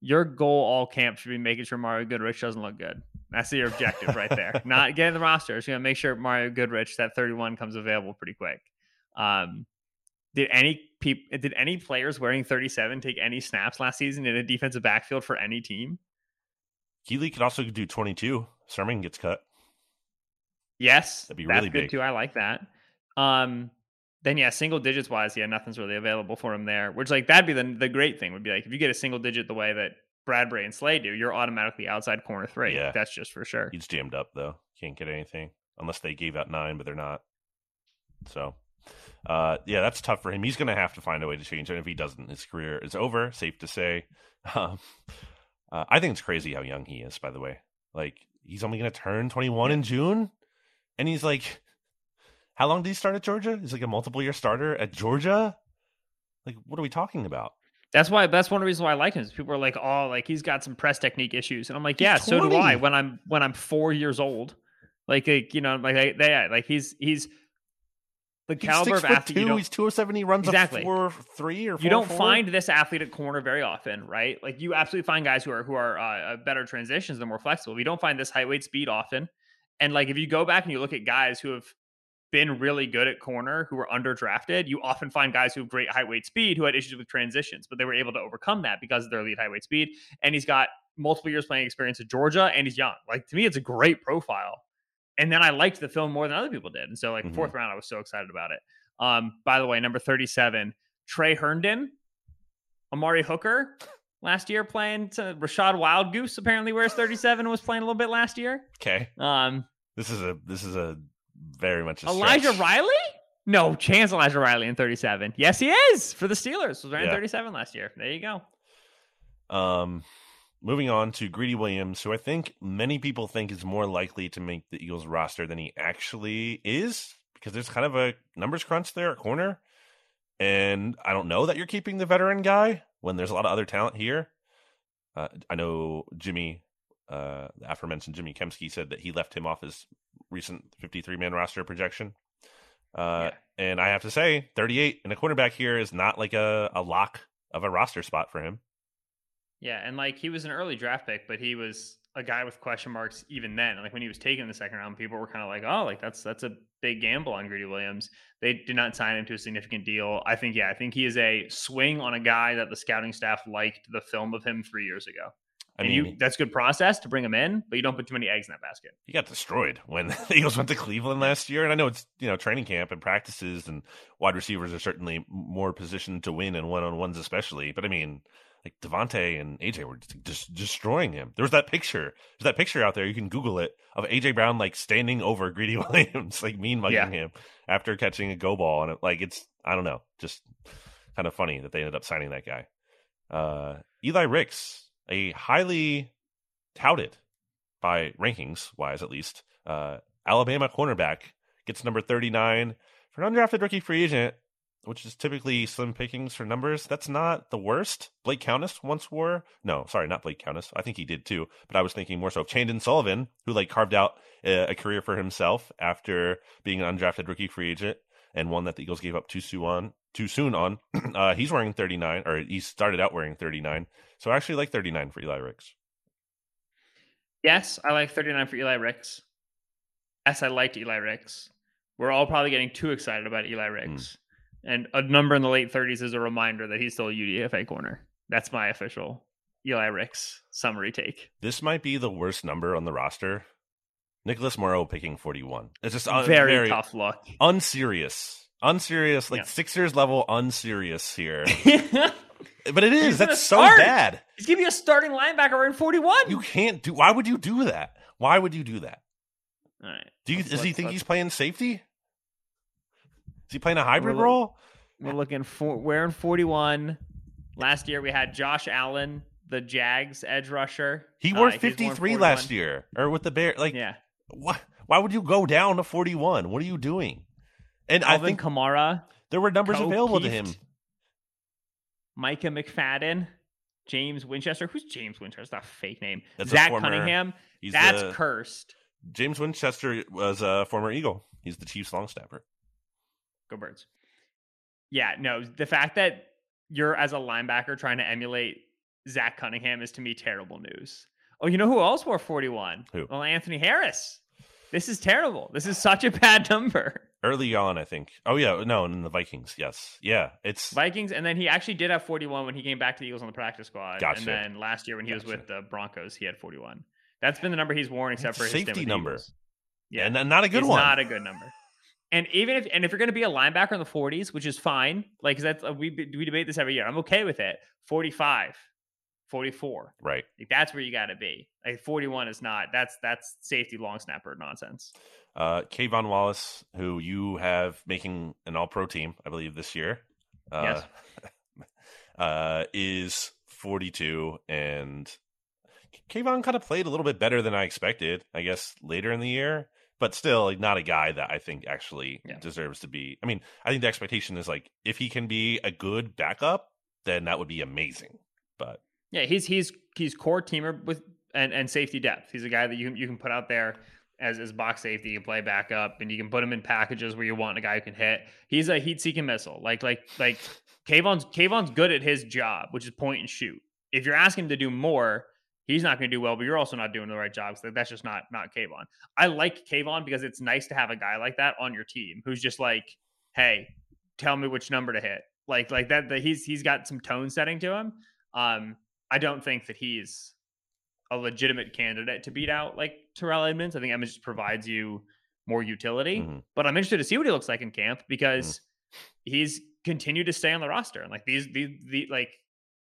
Your goal all camp should be making sure Mario Goodrich doesn't look good. That's your objective right there. Not getting the roster. It's gonna make sure Mario Goodrich that 31 comes available pretty quick. Um, did any peop- did any players wearing 37 take any snaps last season in a defensive backfield for any team? Kelee could also do twenty two. Sermon gets cut. Yes, That'd be really good big. too. I like that. Um, then yeah, single digits wise, yeah, nothing's really available for him there. Which like that'd be the the great thing would be like if you get a single digit the way that Bradberry and Slay do, you're automatically outside corner three. Yeah. that's just for sure. He's jammed up though. Can't get anything unless they gave out nine, but they're not. So, uh, yeah, that's tough for him. He's going to have to find a way to change it. And if he doesn't, his career is over. Safe to say. Um, uh, I think it's crazy how young he is. By the way, like he's only going to turn 21 in June, and he's like, how long did he start at Georgia? He's like a multiple year starter at Georgia. Like, what are we talking about? That's why that's one of the reasons why I like him. Is people are like, oh, like he's got some press technique issues, and I'm like, He's yeah, so do I. When I'm when I'm four years old, like, like you know, like they, like he's he's the caliber of athlete. two. you He's 207. He runs Exactly. four three or four, you don't four. find this athlete at corner very often, right? Like you absolutely find guys who are who are uh, uh, better transitions, they're more flexible. You don't find this height, weight, speed often. And like if you go back and you look at guys who have been really good at corner, who were underdrafted, you often find guys who have great height, weight, speed, who had issues with transitions, but they were able to overcome that because of their elite height, weight, speed. And he's got multiple years playing experience at Georgia, and he's young. Like to me, it's a great profile. And then I liked the film more than other people did. And so like Mhm. fourth round, I was so excited about it. Um, by the way, number 37, Trey Herndon, Amani Hooker last year playing to Rashad Wild Goose apparently wears 37 and was playing a little bit last year. Okay. Um, This is a this is a very much a Elijah stretch. Riley? No chance Elijah Riley in 37. Yes, he is for the Steelers. Was wearing Yeah. 37 last year. There you go. Um, moving on to Greedy Williams, who I think many people think is more likely to make the Eagles roster than he actually is, because there's kind of a numbers crunch there at corner. And I don't know that you're keeping the veteran guy when there's a lot of other talent here. Uh, I know Jimmy, uh, the aforementioned Jimmy Kempski, said that he left him off his recent 53 man roster projection. Uh, And I have to say, 38 and a cornerback here is not like a, a lock of a roster spot for him. Yeah, and like he was an early draft pick, but he was a guy with question marks even then. Like when he was taken in the second round, people were kind of like, "Oh, like that's that's a big gamble on Greedy Williams." They did not sign him to a significant deal. I think, yeah, I think he is a swing on a guy that the scouting staff liked the film of him three years ago. I and mean, you that's good process to bring him in, but you don't put too many eggs in that basket. he got destroyed when the Eagles went to Cleveland last year. And I know it's you know training camp and practices and wide receivers are certainly more positioned to win and one on ones especially. But I mean, like Devontae and AJ were just, just destroying him. There was that picture. There's that picture out there. You can Google it of AJ Brown like standing over Greedy Williams, like mean mugging Yeah. him after catching a go ball. And it, like it's I don't know, just kind of funny that they ended up signing that guy. Uh, Eli Ricks, a highly touted by rankings wise at least. Uh, Alabama cornerback gets number 39 for an undrafted rookie free agent, which is typically slim pickings for numbers. That's not the worst. Blake Countess once wore. No, sorry, not Blake Countess. I think he did too, but I was thinking more so of Chandon Sullivan, who like carved out a, a career for himself after being an undrafted rookie free agent and one that the Eagles gave up too soon on. Too soon on. uh, he's wearing 39, or he started out wearing 39. So I actually like 39 for Eli Ricks. Yes, I like 39 for Eli Ricks. Yes, I liked Eli Ricks. We're all probably getting too excited about Eli Ricks. And a number in the late 30s is a reminder that he's still a UDFA corner. That's my official Eli Rick's summary take. This might be the worst number on the roster. Nicholas Morrow picking 41. It's just un- very, very tough luck. unserious. Unserious, like Yeah. years level unserious here. But it is. He's That's so start. bad. He's giving you a starting linebacker in 41. You can't do. Why would you do that? Why would you do that? All right. Do you? Let's- does he think he's playing safety? Is he playing a hybrid We're role? We're looking for we're in 41. Last year we had Josh Allen, the Jags edge rusher. He Uh, wore worn 53 last year, or with the Bear. Like, Yeah. Why? Why would you go down to 41? What are you doing? And I think Kamara, there were numbers Ko available to him. Micah McFadden, James Winchester. Who's James Winchester? That's a fake name. That's Zach former- Cunningham. That's the- cursed. James Winchester was a former Eagle. He's the Chiefs long snapper. Go birds. Yeah, no, the fact that you're as a linebacker trying to emulate Zach Cunningham is to me terrible news. Oh, you know who else wore 41? Who? Well, Anthony Harris. This is terrible. This is such a bad number. Early on, I think. Oh yeah, no, in the Vikings. Yes, yeah. It's Vikings, and then he actually did have 41 when he came back to the Eagles on the practice squad. Gotcha. And then last year when he was with the Broncos, he had 41. That's been the number he's worn except It's for his safety number. Yeah, and not a good it's one. not a good number. And even if and if you're going to be a linebacker in the 40s, which is fine, like that's we we debate this every year. I'm okay with it. 45, 44, right. like that's where you got to be. Like 41 is not. That's that's safety long snapper nonsense. Uh, K'Von Wallace, who you have making an All Pro team, I believe this year. Uh, uh, is 42 and K'Von kind of played a little bit better than I expected, I guess, later in the year, but still like, not a guy that I think actually Yeah. deserves to be. I mean, I think the expectation is like if he can be a good backup, then that would be amazing. But Yeah, he's he's he's core teamer with and and safety depth. He's a guy that you you can put out there as as box safety. You can play backup, and you can put him in packages where you want a guy who can hit. He's a heat seeking missile. Like like like K'Von's K'Von's good at his job, which is point and shoot. If you're asking him to do more, he's not going to do well. But you're also not doing the right job. So that's just not not K'Von. I like K'Von because it's nice to have a guy like that on your team who's just like, hey, tell me which number to hit. Like like that. that he's he's got some tone setting to him. Um, I don't think that he's a legitimate candidate to beat out like Terrell Edmunds. I think Edmunds just provides you more utility. Mhm. But I'm interested to see what he looks like in camp because he's continued to stay on the roster. And like these, the, the like,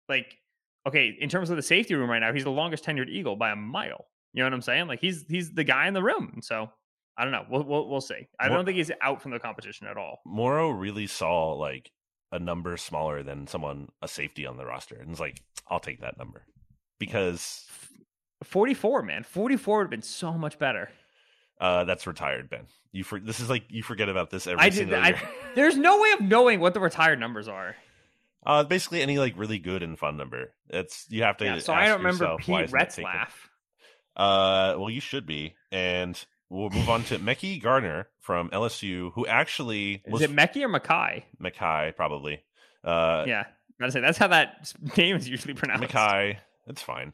like, okay, in terms of the safety room right now, he's the longest tenured Eagle by a mile. You know what I'm saying? Like he's he's the guy in the room. And so I don't know. We'll we'll, we'll see. I More- don't think he's out from the competition at all. Morrow really saw like a number smaller than someone a safety on the roster, and it's like, I'll take that number because 44, man. 44 would have been so much better. uh, that's retired, Ben. You for this is like you forget about this every I did. single I, year. there's no way of knowing what the retired numbers are. Uh, basically any like really good and fun number. It's you have to. Yeah, so I don't remember Pete isn't that taken? Retzlaff. Uh, well, you should be, and we'll move on to Mecky Garner from LSU, who actually Is was it Mecky or Mackay? Mackay probably. Uh, Yeah, gotta say that's how that name is usually pronounced. Mackay. That's fine.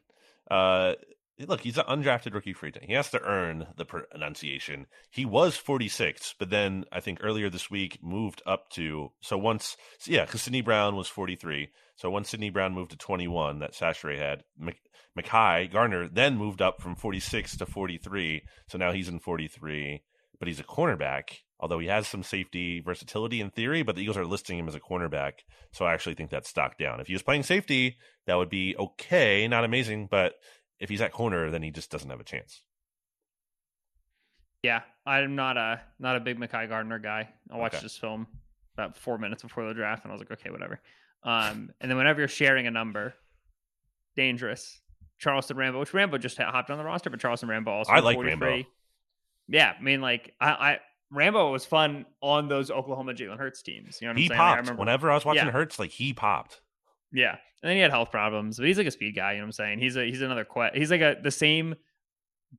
Uh, look, he's an undrafted rookie free agent. He has to earn the pronunciation. He was 46, but then I think earlier this week moved up to so once yeah, because Sydney Brown was 43. So once Sydney Brown moved to 21, that Chachere had Mc- Mackay Garner then moved up from 46 to 43. So now he's in 43, but he's a cornerback. Although he has some safety versatility in theory, but the Eagles are listing him as a cornerback. So I actually think that's stock down. If he was playing safety, that would be okay, not amazing, but if he's at corner, then he just doesn't have a chance. Yeah, I'm not a not a big Mackay Garner guy. I watched Okay. this film about four minutes before the draft, and I was like, okay, whatever. Um, and then whenever you're sharing a number, dangerous. Charleston Rambo, which Rambo just hopped on the roster, but Charleston Rambo also. I like 43. Rambo. Yeah, I mean, like I, I Rambo was fun on those Oklahoma Jalen Hurts teams. You know what I'm saying? Like, I remember- Whenever I was watching Yeah. Hurts, like he popped. Yeah, and then he had health problems, but he's like a speed guy. You know what I'm saying? He's a he's another Quez. He's like a the same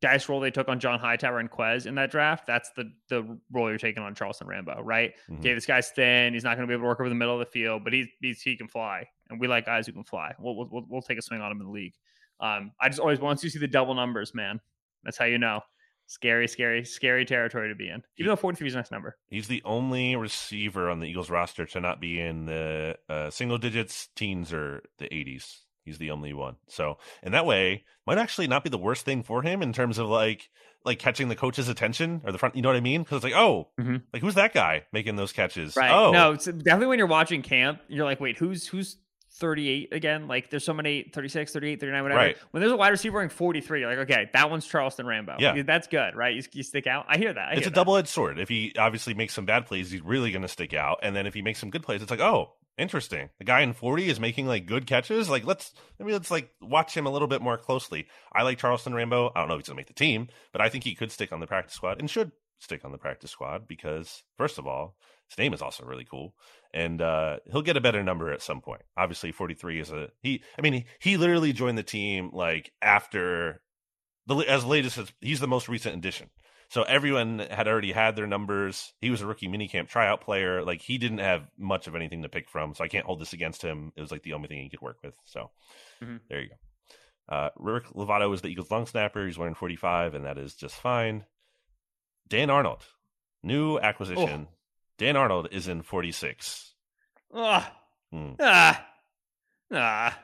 dice roll they took on John Hightower and Quez in that draft. That's the the role you're taking on Charleston Rambo, right? Mhm. Okay, this guy's thin. He's not going to be able to work over the middle of the field, but he's, he's he can fly, and we like guys who can fly. We'll we'll, we'll, we'll take a swing on him in the league. Um, I just always once you see the double numbers, man, that's how you know. Scary, scary, scary territory to be in. Even though 43 is a nice number. He's the only receiver on the Eagles roster to not be in the uh, single digits, teens, or the 80s. He's the only one. So, in that way might actually not be the worst thing for him in terms of like like catching the coach's attention or the front. You know what I mean? Because it's like, oh, mm-hmm. like who's that guy making those catches? Right. Oh, no, it's definitely when you're watching camp, you're like, wait, who's who's 38 again. Like there's so many 36, 38, 39, whatever. Right. When there's a wide receiver wearing 43, you're like, okay, that one's Charleston Rambo. Yeah. That's good, right? You, you stick out. I hear that. I it's hear a double edged sword. If he obviously makes some bad plays, he's really going to stick out. And then if he makes some good plays, it's like, oh, interesting. The guy in 40 is making like good catches. Like let's maybe let's like watch him a little bit more closely. I like Charleston Rambo. I don't know if he's going to make the team, but I think he could stick on the practice squad and should stick on the practice squad because first of all, his name is also really cool, and uh, he'll get a better number at some point. Obviously, forty three is a he. I mean, he, he literally joined the team like after the as latest as he's the most recent addition. So everyone had already had their numbers. He was a rookie minicamp tryout player. Like he didn't have much of anything to pick from, so I can't hold this against him. It was like the only thing he could work with. So mm-hmm. there you go. Uh, Rick Lovato is the Eagles long snapper. He's wearing 45, and that is just fine. Dan Arnold, new acquisition. Oh. Dan Arnold is in 46. Ah. Hmm. Ah. Ah.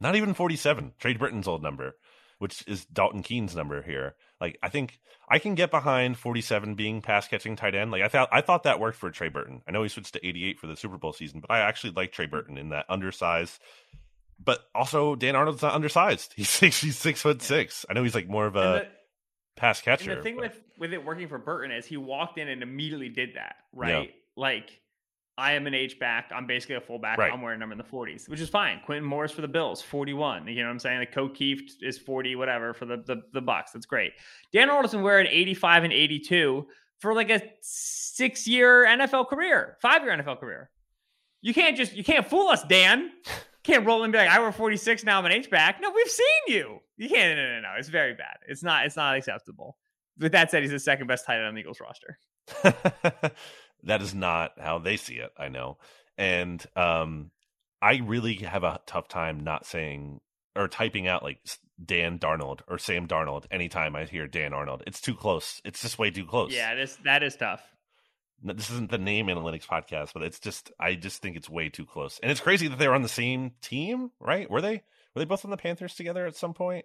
Not even 47. Trey Burton's old number, which is Dalton Keene's number here. Like I think I can get behind 47 being pass catching tight end. Like I thought I thought that worked for Trey Burton. I know he switched to 88 for the Super Bowl season, but I actually like Trey Burton in that undersized. But also Dan Arnold's not undersized. He's six he's six foot six. I know he's like more of a pass catcher. And the thing but... with with it working for Burton is he walked in and immediately did that, right? Yeah. Like I am an H back. I'm basically a fullback. Right. I'm wearing them in the 40s, which is fine. Quintin Morris for the Bills, 41. You know what I'm saying? Like Kieft is 40, whatever for the the, the Bucks. That's great. Dan Alderson wearing 85 and 82 for like a six year NFL career, five year NFL career. You can't just you can't fool us, Dan. can't roll and be like, I wear 46 now. I'm an H back. No, we've seen you. You can't. No, no, no. It's very bad. It's not. It's not acceptable. With that said, he's the second best tight end on the Eagles roster. that is not how they see it. I know, and um, I really have a tough time not saying or typing out like Dan Darnold or Sam Darnold anytime I hear Dan Arnold. It's too close. It's just way too close. Yeah, this that is tough. This isn't the name analytics podcast, but it's just I just think it's way too close. And it's crazy that they were on the same team, right? Were they? Were they both on the Panthers together at some point?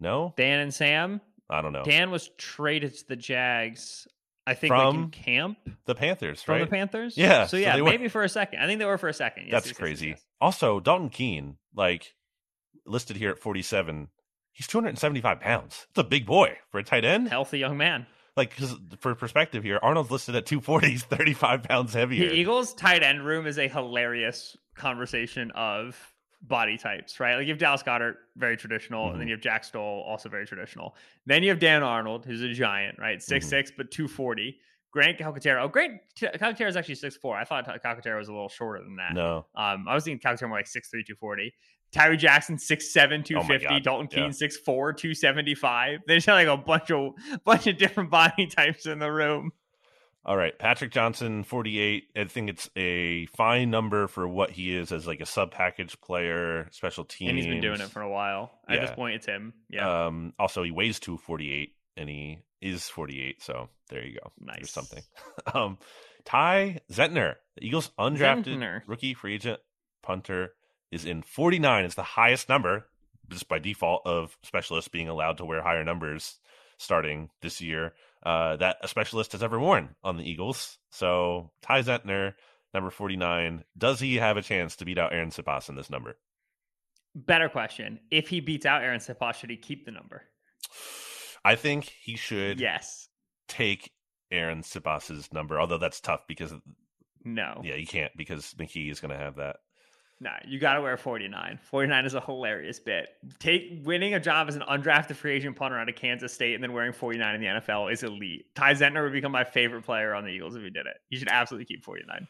No, Dan and Sam. I don't know. Dan was traded to the Jags. I think from like in camp. The Panthers, from right? the Panthers. Yeah. So yeah, so maybe for a second. I think they were for a second. Yes, That's yes, crazy. Yes, also, Dalton Keene, like listed here at forty-seven. He's two hundred and seventy-five pounds. It's a big boy for a tight end. Healthy young man. Like, because for perspective here, Arnold's listed at 240. He's 35 pounds heavier. The Eagles' tight end room is a hilarious conversation of body types, right? Like you have Dallas Goedert, very traditional, mm-hmm. and then mm-hmm. you have Jack Stoll, also very traditional. Then you have Dan Arnold, who's a giant, right? 6'6", mm-hmm. but 240. Grant Calcaterra. Oh, Grant Calcaterra is actually six four. I thought Calcaterra was a little shorter than that. No. Um, I was thinking Calcaterra more like 6'3", 240. Tyree Jackson, 6'7", 250. Oh Dalton Keene, yeah. 6'4", 275. There's like a bunch of bunch of different body types in the room. All right, Patrick Johnson, 48. I think it's a fine number for what he is as like a sub package player, special team. And he's been doing it for a while. At this point, it's him. Yeah. Um, also, he weighs 248 and he is 48. So there you go. Nice. There's something. um, Ty Zentner, the Eagles undrafted Zentner. rookie free agent punter, is in 49. It's the highest number, just by default, of specialists being allowed to wear higher numbers starting this year uh, that a specialist has ever worn on the Eagles. So Ty Zentner, number 49, does he have a chance to beat out Arryn Siposs in this number? Better question. If he beats out Arryn Siposs, should he keep the number? I think he should. Yes. Take Arryn Siposs's number, although that's tough because. No. Yeah, you can't because McKee is going to have that. Nah, you got to wear 49. 49 is a hilarious bit. Take winning a job as an undrafted free agent punter out of Kansas State and then wearing 49 in the NFL is elite. Ty Zentner would become my favorite player on the Eagles if he did it. You should absolutely keep 49.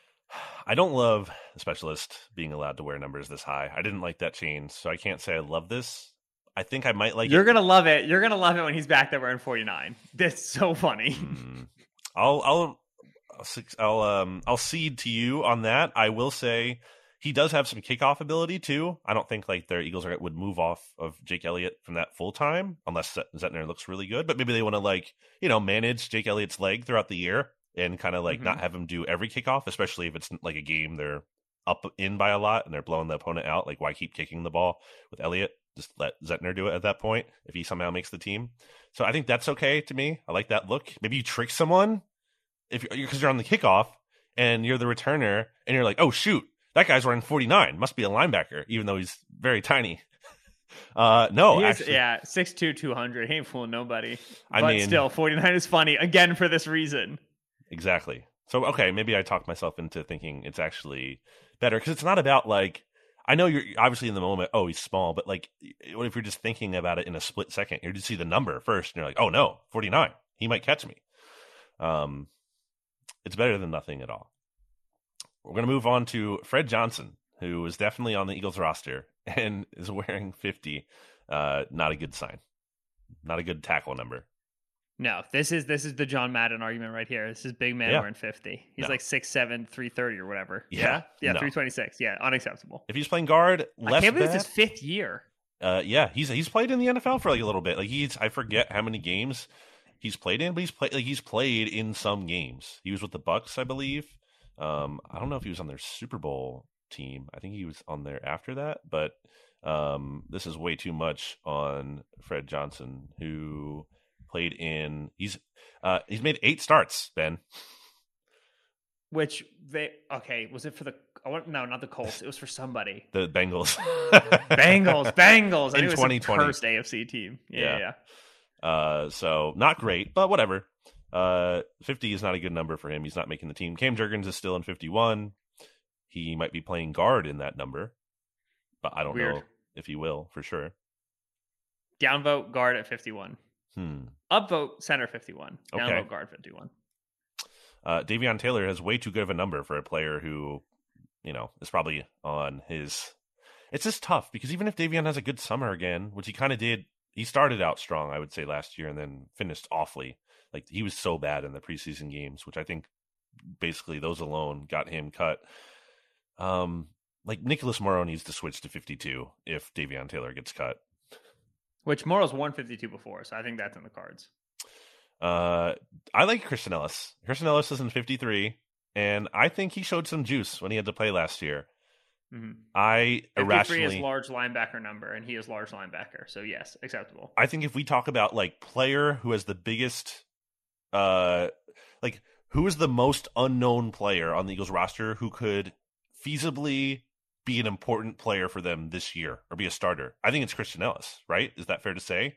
I don't love the specialist being allowed to wear numbers this high. I didn't like that change, so I can't say I love this. I think I might like You're it. gonna love it. You're gonna love it when he's back there wearing 49. That's so funny. Mm. I'll I'll I'll um I'll cede to you on that. I will say he does have some kickoff ability too. I don't think like their Eagles are, would move off of Jake Elliott from that full time unless Zentner looks really good. But maybe they want to like you know manage Jake Elliott's leg throughout the year and kind of like mm-hmm. not have him do every kickoff, especially if it's like a game they're up in by a lot and they're blowing the opponent out, like why keep kicking the ball with Elliott? Just let Zentner do it at that point if he somehow makes the team. So I think that's okay to me. I like that look. Maybe you trick someone if you're because you're on the kickoff and you're the returner and you're like, oh shoot, that guy's running 49, must be a linebacker, even though he's very tiny. Uh, no, actually, yeah, 6'2", 200. He ain't fooling nobody. I but mean- still, 49 is funny again for this reason. Exactly. So okay, maybe I talked myself into thinking it's actually better because it's not about like I know you're obviously in the moment. Oh, he's small, but like, what if you're just thinking about it in a split second? You just see the number first, and you're like, oh no, forty nine. He might catch me. Um, it's better than nothing at all. We're gonna move on to Fred Johnson, who is definitely on the Eagles roster and is wearing fifty. Uh, not a good sign. Not a good tackle number. No, this is this is the John Madden argument right here. This is big man Yeah. wearing 50. He's No. like 6'7", 330 or whatever. Yeah. Yeah, No. 326. Yeah, unacceptable. If he's playing guard, less I can't believe bad. it's his fifth year. Uh, yeah, he's he's played in the NFL for like a little bit. Like he's I forget how many games he's played in, but he's played like he's played in some games. He was with the Bucs, I believe. Um, I don't know if he was on their Super Bowl team. I think he was on there after that, but um, this is way too much on Fred Johnson, who played in. He's uh he's made eight starts. Ben, Which they okay, was it for the I want no, not the Colts. It was for somebody. the Bengals, Bengals, Bengals. I In think it was some 2020. cursed AFC team. Yeah, Yeah. yeah. yeah. Uh, so not great, but whatever. Uh, 50 is not a good number for him. He's not making the team. Cam Jurgens is still in 51. He might be playing guard in that number, but I don't Weird. know if he will for sure. Downvote guard at 51. Hmm. Upvote center 51. Okay. Downvote guard 51. Uh, Davion Taylor has way too good of a number for a player who, you know, is probably on his. It's just tough because even if Davion has a good summer again, which he kind of did, he started out strong, I would say, last year and then finished awfully. Like he was so bad in the preseason games, which I think basically those alone got him cut. Um, like Nicholas Morrow needs to switch to 52 if Davion Taylor gets cut. Which Morrow's 152 before, so I think that's in the cards. Uh, I like Christian Elliss. Christian Elliss is in 53, and I think he showed some juice when he had to play last year. Mm-hmm. I 53 irrationally, is large linebacker number, and he is large linebacker. So yes, acceptable. I think if we talk about like player who has the biggest, uh, like who is the most unknown player on the Eagles roster who could feasibly be an important player for them this year or be a starter, I think it's Christian Elliss. Right? Is that fair to say?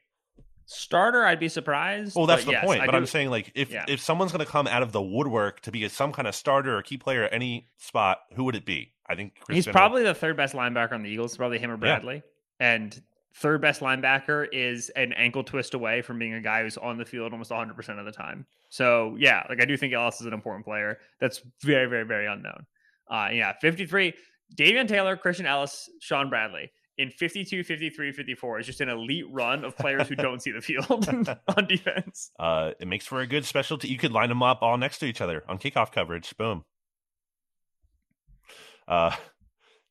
Starter, I'd be surprised. Well, that's the yes, point. I But do- I'm saying, like, if Yeah. if someone's going to come out of the woodwork to be a, some kind of starter or key player at any spot, who would it be? I think Christian he's probably the third best linebacker on the Eagles. Probably him or Bradley. And third best linebacker is an ankle twist away from being a guy who's on the field almost 100 percent of the time. So yeah, like I do think Elliss is an important player. That's very, very, very unknown. Uh, yeah, 53. Davion Taylor, Christian Elliss, Shaun Bradley. In 52, 53, 54 is just an elite run of players who don't see the field on defense. Uh, it makes for a good specialty. You could line them up all next to each other on kickoff coverage. Boom. Uh,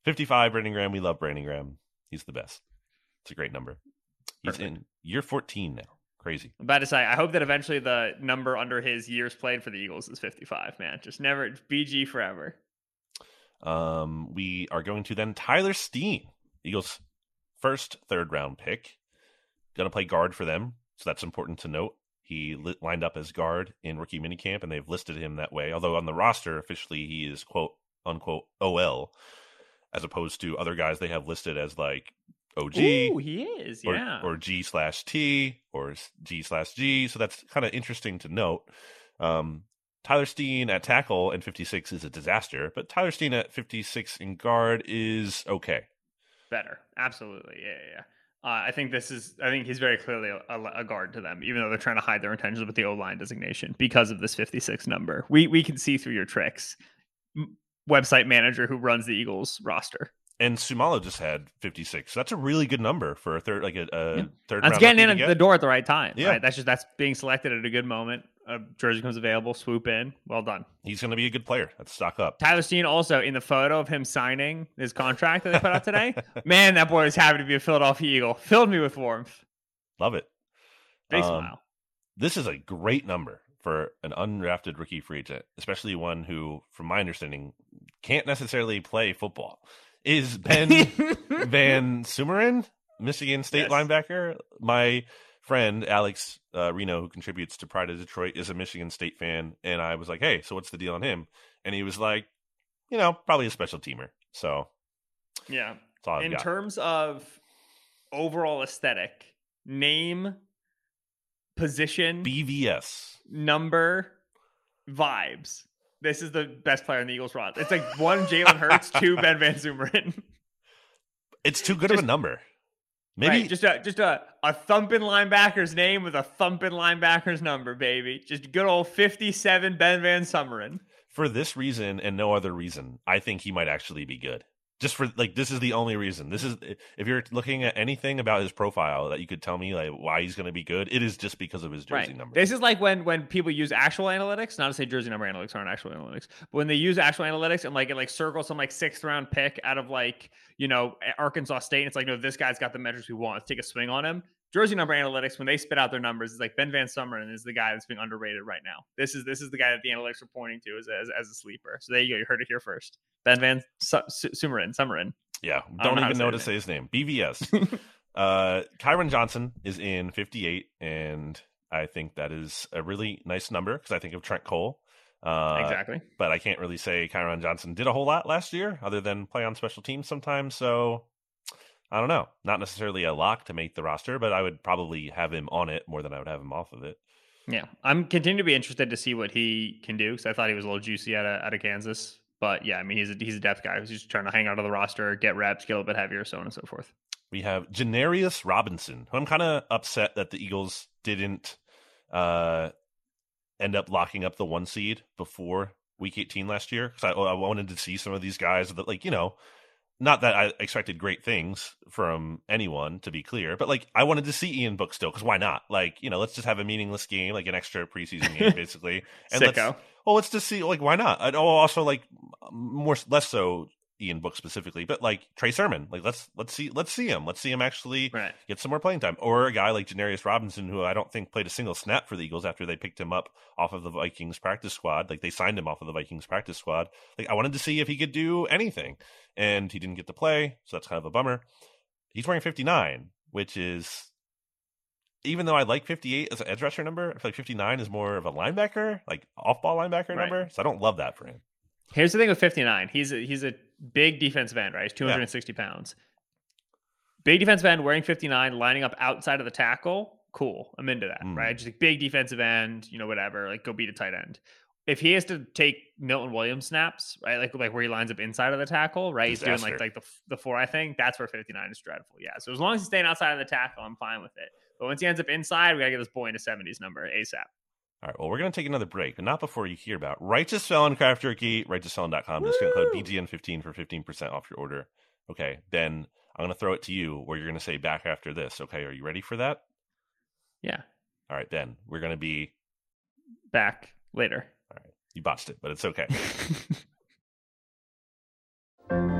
55, Brandon Graham. We love Brandon Graham. He's the best. It's a great number. He's Perfect. in year 14 now. Crazy. I'm about to say, I hope that eventually the number under his years played for the Eagles is 55, man. Just never, BG forever. Um, we are going to then Tyler Steen, Eagles' first third round pick. Going to play guard for them, so that's important to note. He li- lined up as guard in rookie minicamp, and they've listed him that way. Although on the roster, officially, he is quote unquote OL, as opposed to other guys they have listed as like OG Ooh, he is, or, yeah. or G slash T or G slash G. So that's kind of interesting to note. Um, Tyler Steen at tackle and 56 is a disaster, but Tyler Steen at 56 in guard is okay. Better, absolutely, yeah, yeah. yeah. Uh, I think this is. I think he's very clearly a, a, guard to them, even though they're trying to hide their intentions with the O line designation because of this 56 number. We we can see through your tricks. Website manager who runs the Eagles roster. And Sumalo just had 56. That's a really good number for a third, like a, a Yeah. third. That's getting in at get. the door at the right time. Yeah. Right? That's just that's being selected at a good moment. A jersey comes available, swoop in. Well done. He's going to be a good player. That's stock up. Tyler Steen also in the photo of him signing his contract that they put out today. man, that boy is happy to be a Philadelphia Eagle. Filled me with warmth. Love it. Big Um, smile. This is a great number for an undrafted rookie free agent, especially one who, from my understanding, can't necessarily play football. Is Ben Van Sumeren, Michigan State yes. linebacker? My friend Alex uh, Reno, who contributes to Pride of Detroit, is a Michigan State fan, and I was like, "Hey, so what's the deal on him?" And he was like, "You know, probably a special teamer." So, yeah. In got. terms of overall aesthetic, name, position, BVS, number, vibes. This is the best player in the Eagles roster. It's like one Jalen Hurts, two Ben Van Sumeren. It's too good just, of a number. Maybe right, just a just a, a thumping linebacker's name with a thumping linebacker's number, baby. Just good old fifty-seven Ben Van Sumeren. For this reason and no other reason, I think he might actually be good just for like this is the only reason. This is if you're looking at anything about his profile that you could tell me like why he's going to be good it is just because of his jersey right. number. This is like when when people use actual analytics not to say jersey number analytics aren't actual analytics but when they use actual analytics and like it like circle some like sixth round pick out of like you know arkansas state and it's like no this guy's got the metrics we want. Let's take a swing on him jersey number analytics when they spit out their numbers is like Ben Van Sumeren is the guy that's being underrated right now. This is this is the guy that the analytics are pointing to as as, as a sleeper. So there you go. You heard it here first. Ben Van Su-. Sumeren. Yeah, don't, don't even know, to say his name. BVS. uh, Kyron Johnson is in 58, and I think that is a really nice number because I think of Trent Cole. Uh, exactly. But I can't really say Kyron Johnson did a whole lot last year other than play on special teams sometimes. So I don't know. Not necessarily a lock to make the roster, but I would probably have him on it more than I would have him off of it. Yeah, I'm continuing to be interested to see what he can do because I thought he was a little juicy out of out of Kansas. But yeah, I mean, he's a, he's a depth guy who's just trying to hang out of the roster, get reps, get a little bit heavier, so on and so forth. We have Janarius Robinson, who I'm kind of upset that the Eagles didn't uh, end up locking up the one seed before Week 18 last year because I, I, wanted to see some of these guys that, like, you know, not that I expected great things from anyone, to be clear, but like I wanted to see Ian Book still because why not? Like you know, let's just have a meaningless game, like an extra preseason game, basically. And Sicko. let's well, let's just see like why not? And oh, also like more less so Ian Book specifically, but like Trey Sermon, like let's let's see let's see him, let's see him actually right. get some more playing time, or a guy like Janarius Robinson, who I don't think played a single snap for the Eagles after they picked him up off of the Vikings practice squad, like they signed him off of the Vikings practice squad. Like I wanted to see if he could do anything, and he didn't get to play, so that's kind of a bummer. He's wearing 59, which is even though I like 58 as an edge rusher number, I feel like 59 is more of a linebacker, like off ball linebacker right. number. So I don't love that for him. Here's the thing with 59. He's a, he's a big defensive end, right? He's 260 yeah. pounds. Big defensive end wearing 59, lining up outside of the tackle. Cool. I'm into that, mm. right? Just a big defensive end, you know, whatever, like go beat a tight end. If he has to take Milton Williams snaps, right, like like where he lines up inside of the tackle, right, Disaster. he's doing like like the the four. I think that's where 59 is dreadful. Yeah, so as long as he's staying outside of the tackle, I'm fine with it. But once he ends up inside, we gotta get this boy into 70s number ASAP. All right, well, we're going to take another break, but not before you hear about Righteous Felon Craft Jerky, righteousfelon.com. Discount code BGN15 for 15% off your order. Okay, Ben, I'm going to throw it to you where you're going to say back after this. Okay, are you ready for that? Yeah. All right, Ben, we're going to be back later. All right, you botched it, but it's okay.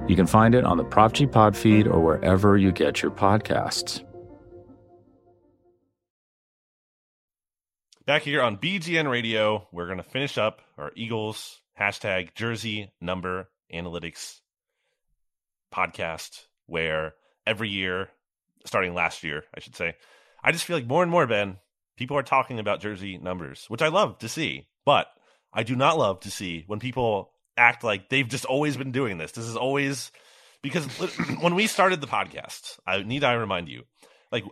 You can find it on the Prop G Pod feed or wherever you get your podcasts. Back here on BGN Radio, we're going to finish up our Eagles hashtag jersey number analytics podcast, where every year, starting last year, I should say, I just feel like more and more, Ben, people are talking about jersey numbers, which I love to see. But I do not love to see when people act like they've just always been doing this. This is always because when we started the podcast, I need I remind you, like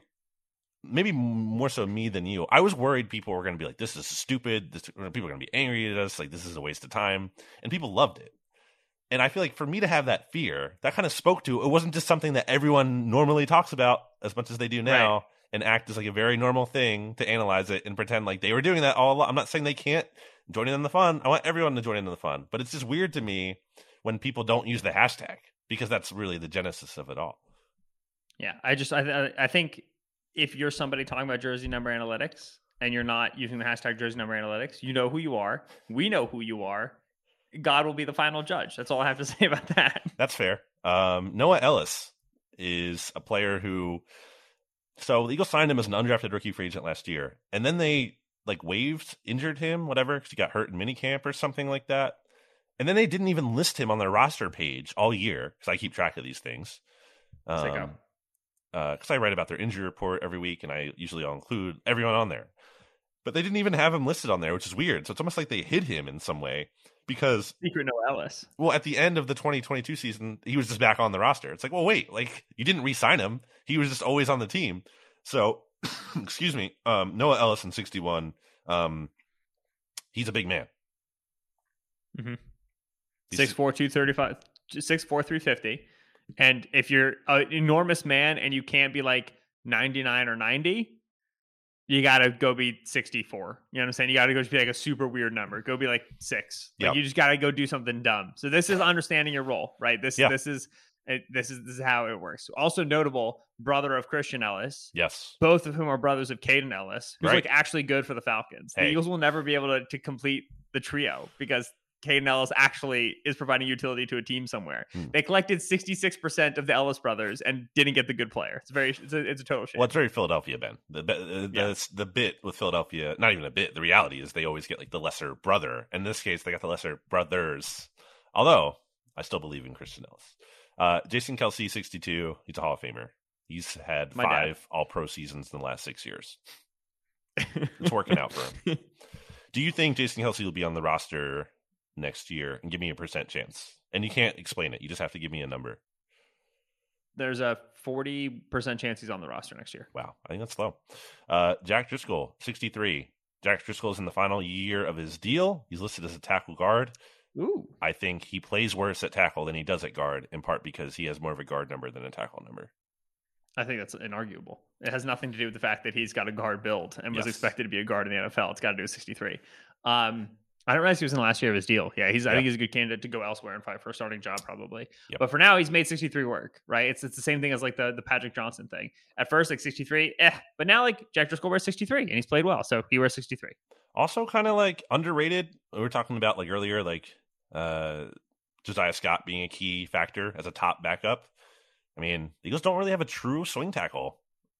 maybe more so me than you. I was worried people were going to be like, "This is stupid." This, people are going to be angry at us. Like this is a waste of time, and people loved it. And I feel like for me to have that fear, that kind of spoke to it wasn't just something that everyone normally talks about as much as they do now. Right. And act as like a very normal thing to analyze it and pretend like they were doing that all along. I'm not saying they can't join in the fun. I want everyone to join in the fun, but it's just weird to me when people don't use the hashtag because that's really the genesis of it all. Yeah, I just I I think if you're somebody talking about jersey number analytics and you're not using the hashtag jersey number analytics, you know who you are. We know who you are. God will be the final judge. That's all I have to say about that. That's fair. Um, Noah Elliss is a player who. So the Eagles signed him as an undrafted rookie free agent last year, and then they like waived, injured him, whatever, because he got hurt in minicamp or something like that. And then they didn't even list him on their roster page all year because I keep track of these things. Um, because uh, I write about their injury report every week, and I usually I'll include everyone on there. But they didn't even have him listed on there, which is weird. So it's almost like they hid him in some way because secret Noah Elliss. Well, at the end of the 2022 season, he was just back on the roster. It's like, well, wait, like you didn't re-sign him; he was just always on the team. So, excuse me, um, Noah Elliss in 61. Um, he's a big man. Mm-hmm. Six four two thirty five, six four three fifty. And if you're an enormous man and you can't be like 99 or 90, you got to go be 64. You know what I'm saying? You got to go be like a super weird number. Go be like six. Like yep. you just got to go do something dumb. So this is understanding your role, right? This this is this is this is how it works. Also notable, brother of Christian Elliss. Yes. Both of whom are brothers of Kaden Elliss, who's right. like actually good for the Falcons. Hey. The Eagles will never be able to, to complete the trio because Kaden Elliss actually is providing utility to a team somewhere. Hmm. They collected 66% of the Elliss brothers and didn't get the good player. It's very it's a, it's a total shit. Well, it's very Philadelphia, Ben. The the, yeah. the, the bit with Philadelphia, not even a bit. The reality is they always get like the lesser brother. In this case, they got the lesser brothers. Although I still believe in Christian Elliss. Uh, Jason Kelce, 62. He's a Hall of Famer. He's had My five dad. All Pro seasons in the last six years. it's working out for him. Do you think Jason Kelce will be on the roster next year and give me a percent chance. And you can't explain it. You just have to give me a number. There's a 40% chance he's on the roster next year. Wow. I think that's low. Uh, Jack Driscoll, 63. Jack Driscoll is in the final year of his deal. He's listed as a tackle guard. Ooh. I think he plays worse at tackle than he does at guard, in part because he has more of a guard number than a tackle number. I think that's inarguable. It has nothing to do with the fact that he's got a guard build and was yes. expected to be a guard in the NFL. It's got to do with 63. Um, I don't realize he was in the last year of his deal. Yeah, he's. I think he's a good candidate to go elsewhere and fight for a starting job, probably. Yep. But for now, he's made 63 work. Right? It's it's the same thing as like the the Patrick Johnson thing. At first, like 63, eh. But now, like Jack Driscoll wears 63, and he's played well, so he wears 63. Also, kind of like underrated. We were talking about like earlier, like uh Josiah Scott being a key factor as a top backup. I mean, the Eagles don't really have a true swing tackle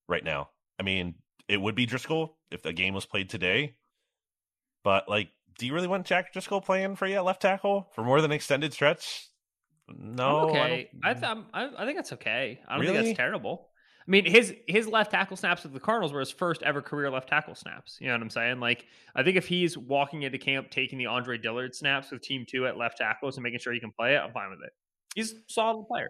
right now. I mean, it would be Driscoll if the game was played today, but like do you really want Jack Driscoll playing for you at left tackle for more than extended stretch? No, I'm okay. I, th- I, I think that's okay. I don't really? think that's terrible. I mean, his his left tackle snaps with the Cardinals were his first ever career left tackle snaps. You know what I'm saying? Like, I think if he's walking into camp taking the Andre Dillard snaps with Team Two at left tackles and making sure he can play it, I'm fine with it. He's a solid player.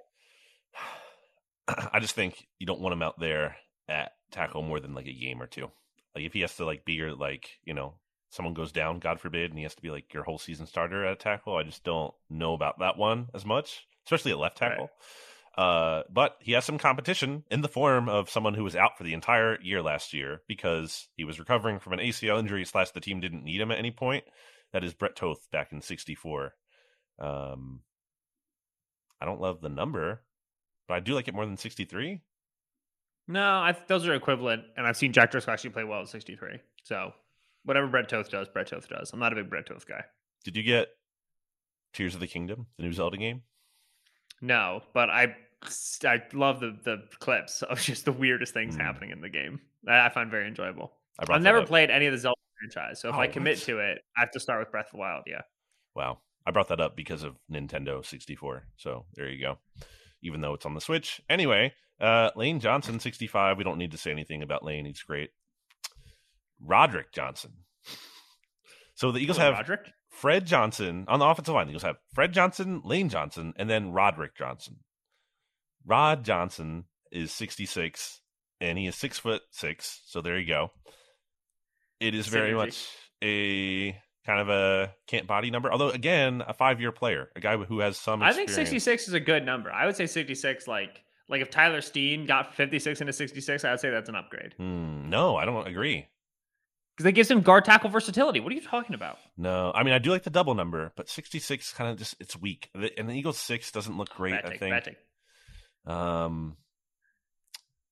I just think you don't want him out there at tackle more than like a game or two. Like if he has to like be your like you know someone goes down, God forbid, and he has to be like your whole season starter at tackle. I just don't know about that one as much, especially at left tackle. Right. Uh, but he has some competition in the form of someone who was out for the entire year last year because he was recovering from an ACL injury slash the team didn't need him at any point. That is Brett Toth back in '64. Um, I don't love the number, but I do like it more than 63. No, I, those are equivalent, and I've seen Jack Driscoll actually play well at 63. So whatever Brett Toth does, Brett Toth does. I'm not a big Brett Toth guy. Did you get Tears of the Kingdom, the new Zelda game? No, but I I love the the clips of just the weirdest things mm. happening in the game. I, I find very enjoyable. I've never up. played any of the Zelda franchise, so if oh, I commit what? to it, I have to start with Breath of the Wild. Yeah. Wow, I brought that up because of Nintendo 64. So there you go. Even though it's on the Switch, anyway. Uh, Lane Johnson 65. We don't need to say anything about Lane. He's great. Roderick Johnson. So the Eagles have Roderick? Fred Johnson on the offensive line. The Eagles have Fred Johnson, Lane Johnson, and then Roderick Johnson. Rod Johnson is 66 and he is six foot six. So there you go. It is very Synergy. much a kind of a can't body number. Although again, a five year player, a guy who has some. Experience. I think 66 is a good number. I would say 66 like like if Tyler Steen got 56 into 66, I would say that's an upgrade. Hmm, no, I don't agree. Because that gives him guard tackle versatility. What are you talking about? No, I mean I do like the double number, but 66 kind of just it's weak. And the Eagles six doesn't look great. Bad I take, think. Um,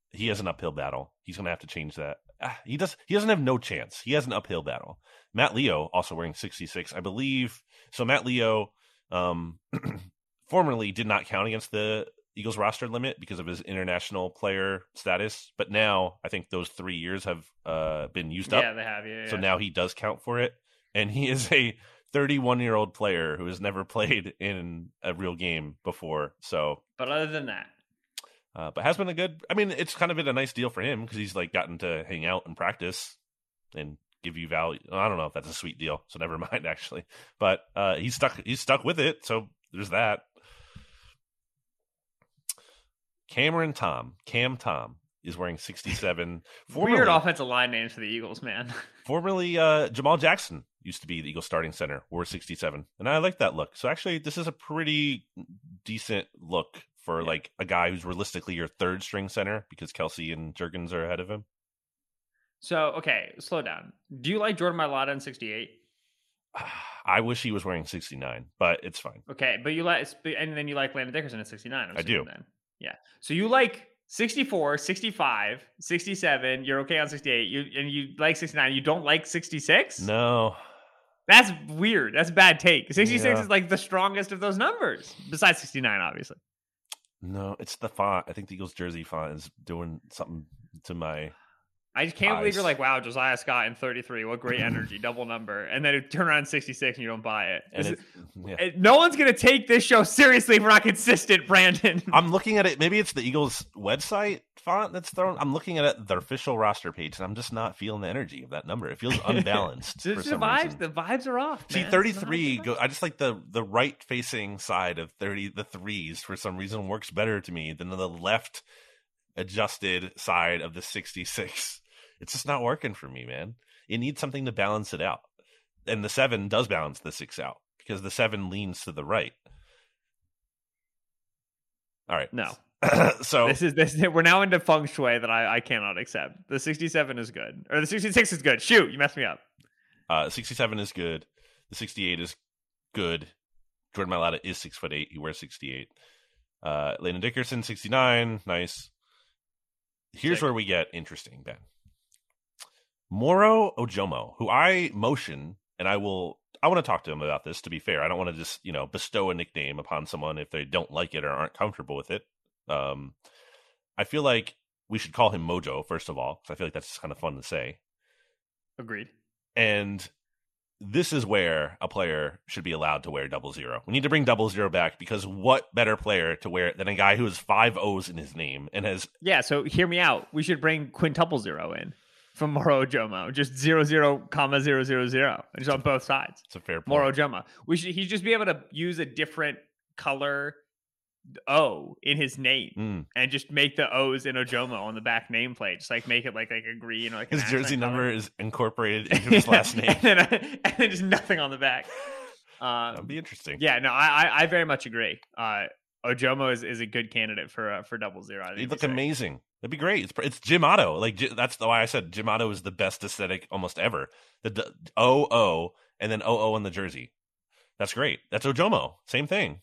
he has an uphill battle. He's going to have to change that. Ah, he does. He doesn't have no chance. He has an uphill battle. Matt Leo also wearing 66, I believe. So Matt Leo, um, formerly did not count against the Eagles roster limit because of his international player status, but now I think those three years have uh, been used up. Yeah, they have. Yeah, So yeah. now he does count for it, and he is a 31 year old player who has never played in a real game before. So But other than that, uh, but has been a good. I mean, it's kind of been a nice deal for him because he's like gotten to hang out and practice and give you value. I don't know if that's a sweet deal, so never mind actually. But uh, he's stuck. He's stuck with it. So there's that. Cameron Tom, Cam Tom is wearing 67. weird Formerly- offensive line names for the Eagles, man. Formerly, uh, Jamaal Jackson used to be the Eagles starting center, wore 67. And I like that look. So actually, this is a pretty decent look for like a guy who's realistically your third string center because Kelce and Jurgens are ahead of him. So okay, slow down. Do you like Jordan Mailata in '68? I wish he was wearing 69, but it's fine. Okay, but you like, and then you like Landon Dickerson at 69. I'm I do. Then, yeah. So you like 64, 65, 67. You're okay on 68. You and you like 69. You don't like 66. No, That's weird. That's a bad take. 66 Yeah. is like the strongest of those numbers, besides 69, obviously. no, it's the font. I think the Eagles jersey font is doing something to my. I just can't believe you're like, wow, Josiah Scott in 33. What great energy, double number. And then it turn around 66 and you don't buy it. This it, yeah. it- no one's going to take this show seriously if we're not consistent, Brandon. I'm looking at it. Maybe it's the Eagles website font that's thrown. I'm looking at it, their official roster page, and I'm just not feeling the energy of that number. It feels unbalanced. For the some vibes, reason. the vibes are off. See, man. 33 go. I just like the the right facing side of 30 the threes for some reason works better to me than the left adjusted side of the 66. It's just not working for me, man. It needs something to balance it out. And the 7 does balance the 6 out because the 7 leans to the right. All right. No. so This is this. We're now into feng shui that I, I cannot accept. The 67 is good, or the 66 is good. Shoot, you messed me up. Uh, 67 is good. The 68 is good. Jordan Mailata is six foot eight. He wears 68. Uh, Landon Dickerson, 69. Nice. Here's Sick. where we get interesting, Ben. Moro Ojomo, who I motion, and I will, I want to talk to him about this, to be fair. I don't want to just, you know, bestow a nickname upon someone if they don't like it or aren't comfortable with it. Um, I feel like we should call him Mojo, first of all, because I feel like that's kind of fun to say. Agreed. And this is where a player should be allowed to wear double zero. We need to bring double zero back because what better player to wear it than a guy who has five O's in his name and has Yeah. So hear me out. We should bring quintuple zero in from Moro Jomo. Just zero zero comma zero zero zero. And just on both sides. it's a fair point. Moro Jomo. We should. He should just be able to use a different color O in his name. Mm. and just make the O's in Ojomo on the back nameplate. Just like make it like like a green or like His jersey number color. is incorporated into his last name. and, then, and then just nothing on the back. Uh, That'd be interesting. yeah, no, I, I I very much agree. Uh, Ojomo is, is a good candidate for uh, for double zero. He'd look amazing. That'd be great. It's it's Jim Otto. Like that's why I said Jim Otto is the best aesthetic almost ever. The d- O O and then O O on the jersey. That's great. That's Ojomo. Same thing.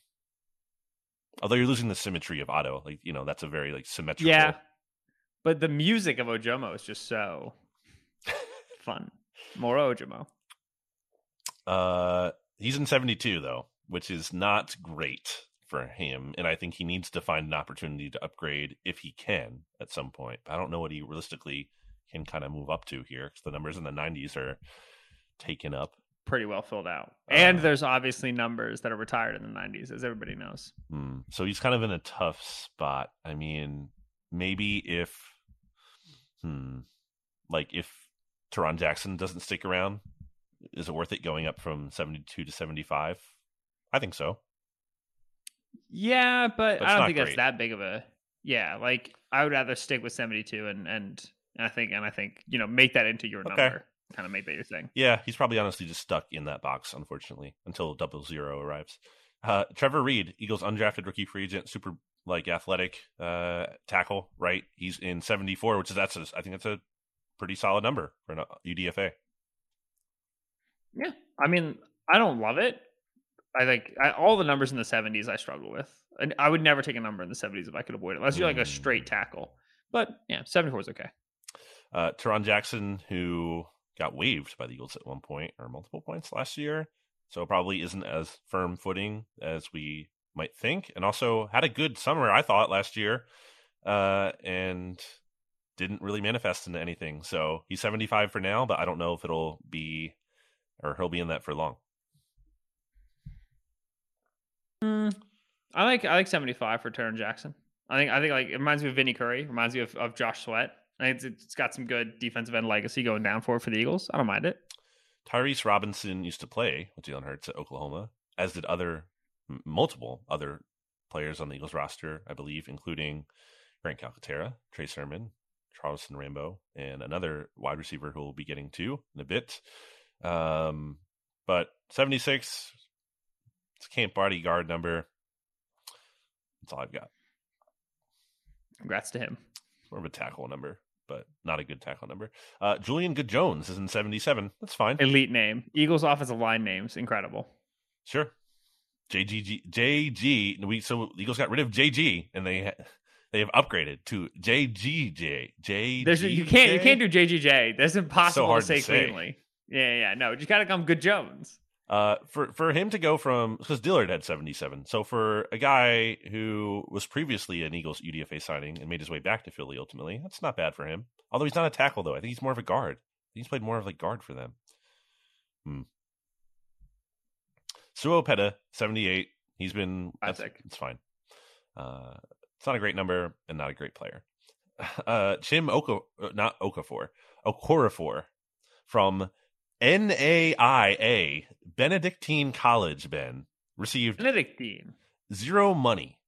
Although you're losing the symmetry of Otto, like you know, that's a very like symmetrical. Yeah, but the music of Ojomo is just so fun. More Ojomo. Uh, he's in 72 though, which is not great for him, and I think he needs to find an opportunity to upgrade if he can at some point. But I don't know what he realistically can kind of move up to here because the numbers in the 90s are taken up. Pretty well filled out, and Uh, there's obviously numbers that are retired in the '90s, as everybody knows. Hmm. So he's kind of in a tough spot. I mean, maybe if, hmm, like if Tarron Jackson doesn't stick around, is it worth it going up from 72 to 75? I think so. Yeah, but, But I don't think great. that's that big of a yeah. Like I would rather stick with seventy two and and I think and I think you know make that into your Okay. number, kind of make that your thing. Yeah, he's probably honestly just stuck in that box, unfortunately, until double zero arrives. Uh, Trevor Reid, Eagles undrafted rookie free agent, super like athletic uh, tackle, right? He's in 74, which is that's a, I think that's a pretty solid number for an UDFA. Yeah, I mean, I don't love it. I think I, all the numbers in the 70s I struggle with. And I would never take a number in the 70s if I could avoid it, unless you're like a straight mm. tackle. But yeah, 74 is okay. Uh, Tarron Jackson, who got waived by the Eagles at one point or multiple points last year, so probably isn't as firm footing as we might think, and also had a good summer, I thought, last year, uh, and didn't really manifest into anything. So he's 75 for now, but I don't know if it'll be or he'll be in that for long. Mm, I like I like 75 for Tarron Jackson. I think I think like it reminds me of Vinny Curry, reminds me of, of Josh Sweat. I think it's, it's got some good defensive end legacy going down for for the Eagles. I don't mind it. Tyrese Robinson used to play with Jalen Hurts at Oklahoma, as did other multiple other players on the Eagles roster, I believe, including Grant Calcaterra, Trey Sermon, Charleston Rambo, and another wide receiver who we'll be getting to in a bit. Um, but 76, it's Camp Barty guard number. That's all I've got. Congrats to him. More of a tackle number, but not a good tackle number. Uh, Julian Good Jones is in 77. That's fine. Elite name. Eagles offensive line names. Incredible. Sure. JGG, JG. We, so Eagles got rid of JG and they they have upgraded to JGJ. J. There's you can't you can't do JGJ. That's impossible so to, say to say cleanly. Yeah, yeah, no, just gotta come good Jones. Uh, for for him to go from because Dillard had seventy seven, so for a guy who was previously an Eagles UDFA signing and made his way back to Philly ultimately, that's not bad for him. Although he's not a tackle though, I think he's more of a guard. He's played more of like guard for them. Hmm. Sua seventy eight. He's been that's, it's fine. Uh, it's not a great number and not a great player. Uh, Chim Oka, uh, not Okafor, Okorafor from NAIA Benedictine College. Ben received Benedictine zero money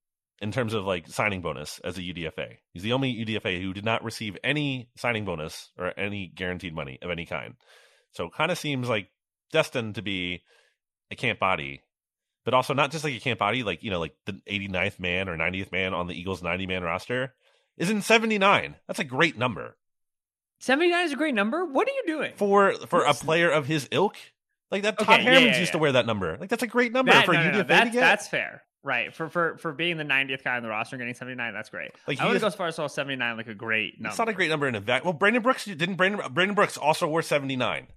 in terms of like signing bonus as a UDFA. He's the only UDFA who did not receive any signing bonus or any guaranteed money of any kind. So kind of seems like destined to be a camp body but also not just like a camp body, like, you know, like the 89th man or 90th man on the Eagles 90 man roster is in 79. That's a great number. 79 is a great number. What are you doing? For for a player of his ilk? Like that Todd okay, yeah, yeah, used to wear that number. Like that's a great number that, for no, no, no, that's, that's fair. Right. For for for being the 90th guy on the roster and getting 79, that's great. Like I would go as far as all 79 like a great number. It's not a great number in a vac. Well, Brandon Brooks didn't Brandon Brandon Brooks also wore 79.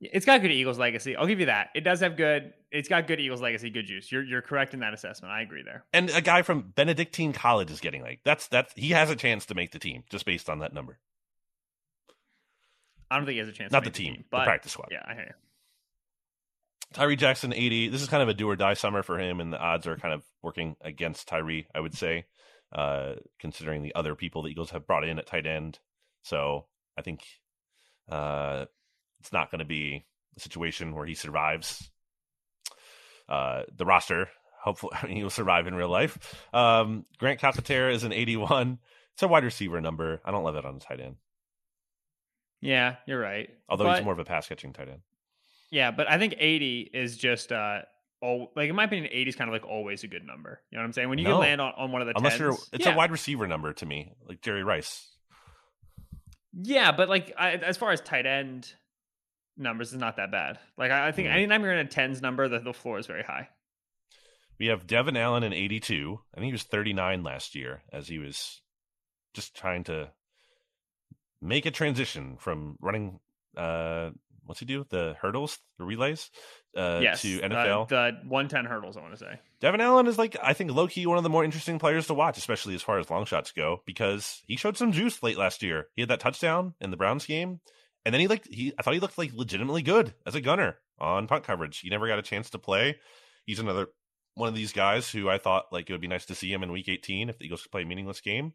It's got good Eagles legacy. I'll give you that. It does have good. It's got good Eagles legacy, good juice. You're you're correct in that assessment. I agree there. And a guy from Benedictine College is getting like that's that's he has a chance to make the team just based on that number. I don't think he has a chance. Not the team, the team, but the practice squad. Yeah, I hear you. Tyree Jackson, 80. This is kind of a do or die summer for him, and the odds are kind of working against Tyree, I would say, uh, considering the other people the Eagles have brought in at tight end. So I think uh, it's not going to be a situation where he survives uh, the roster. Hopefully, he'll survive in real life. Um, Grant Calcaterra is an 81. It's a wide receiver number. I don't love it on the tight end. Yeah, you're right. Although but, he's more of a pass catching tight end. Yeah, but I think 80 is just uh oh like in my opinion 80 is kind of like always a good number. You know what I'm saying? When you no. can land on, on one of the Unless 10s, you're it's yeah. a wide receiver number to me, like Jerry Rice. Yeah, but like I, as far as tight end numbers is not that bad. Like I, I think mm-hmm. anytime you're in a tens number, the, the floor is very high. We have Devin Allen in 82. I think he was 39 last year as he was just trying to make a transition from running uh what's he do? The hurdles, the relays, uh yes, to NFL. The, the 110 hurdles, I want to say. Devin Allen is like I think low key one of the more interesting players to watch, especially as far as long shots go, because he showed some juice late last year. He had that touchdown in the Browns game. And then he looked he I thought he looked like legitimately good as a gunner on punt coverage. He never got a chance to play. He's another one of these guys who I thought like it would be nice to see him in week 18 if the Eagles could play a meaningless game.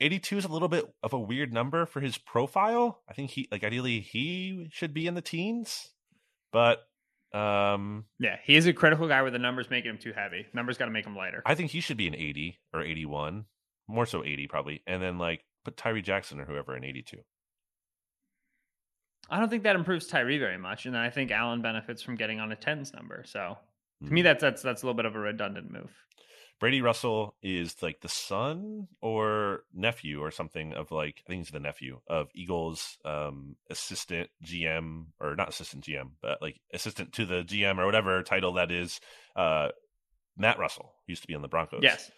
82 is a little bit of a weird number for his profile. I think he like ideally he should be in the teens, but um yeah, he is a critical guy where the numbers making him too heavy. Numbers got to make him lighter. I think he should be an 80 or 81, more so 80 probably, and then like put Tyree Jackson or whoever in 82. I don't think that improves Tyree very much, and I think Allen benefits from getting on a tens number. So to mm. me, hmm. that's that's that's a little bit of a redundant move. Brady Russell is like the son or nephew or something of like I think he's the nephew of Eagles um, assistant GM or not assistant GM, but like assistant to the GM or whatever title that is. Uh, Matt Russell used to be on the Broncos. Yes.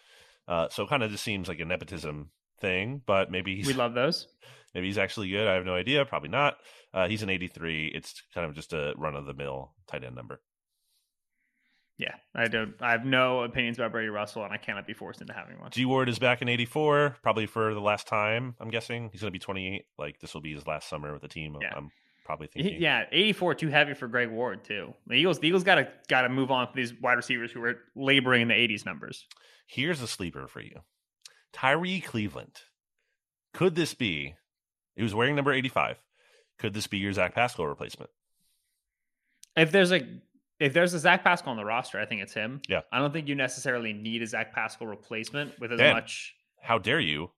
Uh, so kind of just seems like a nepotism thing, but maybe he's, we love those. Maybe he's actually good. I have no idea. Probably not. Uh, he's an 83. It's kind of just a run of the mill tight end number. Yeah, I don't. I have no opinions about Brady Russell, and I cannot be forced into having one. G Ward is back in '84, probably for the last time. I'm guessing he's going to be 28. Like this will be his last summer with the team. Yeah. I'm probably thinking. He, yeah, 84 too heavy for Greg Ward too. The Eagles, the Eagles got to got to move on for these wide receivers who are laboring in the 80s numbers. Here's a sleeper for you, Tyrie Cleveland. Could this be? He was wearing number 85. Could this be your Zach Pascal replacement? If there's a if there's a Zach Pascal on the roster, I think it's him. Yeah. I don't think you necessarily need a Zach Pascal replacement with as much. How dare you?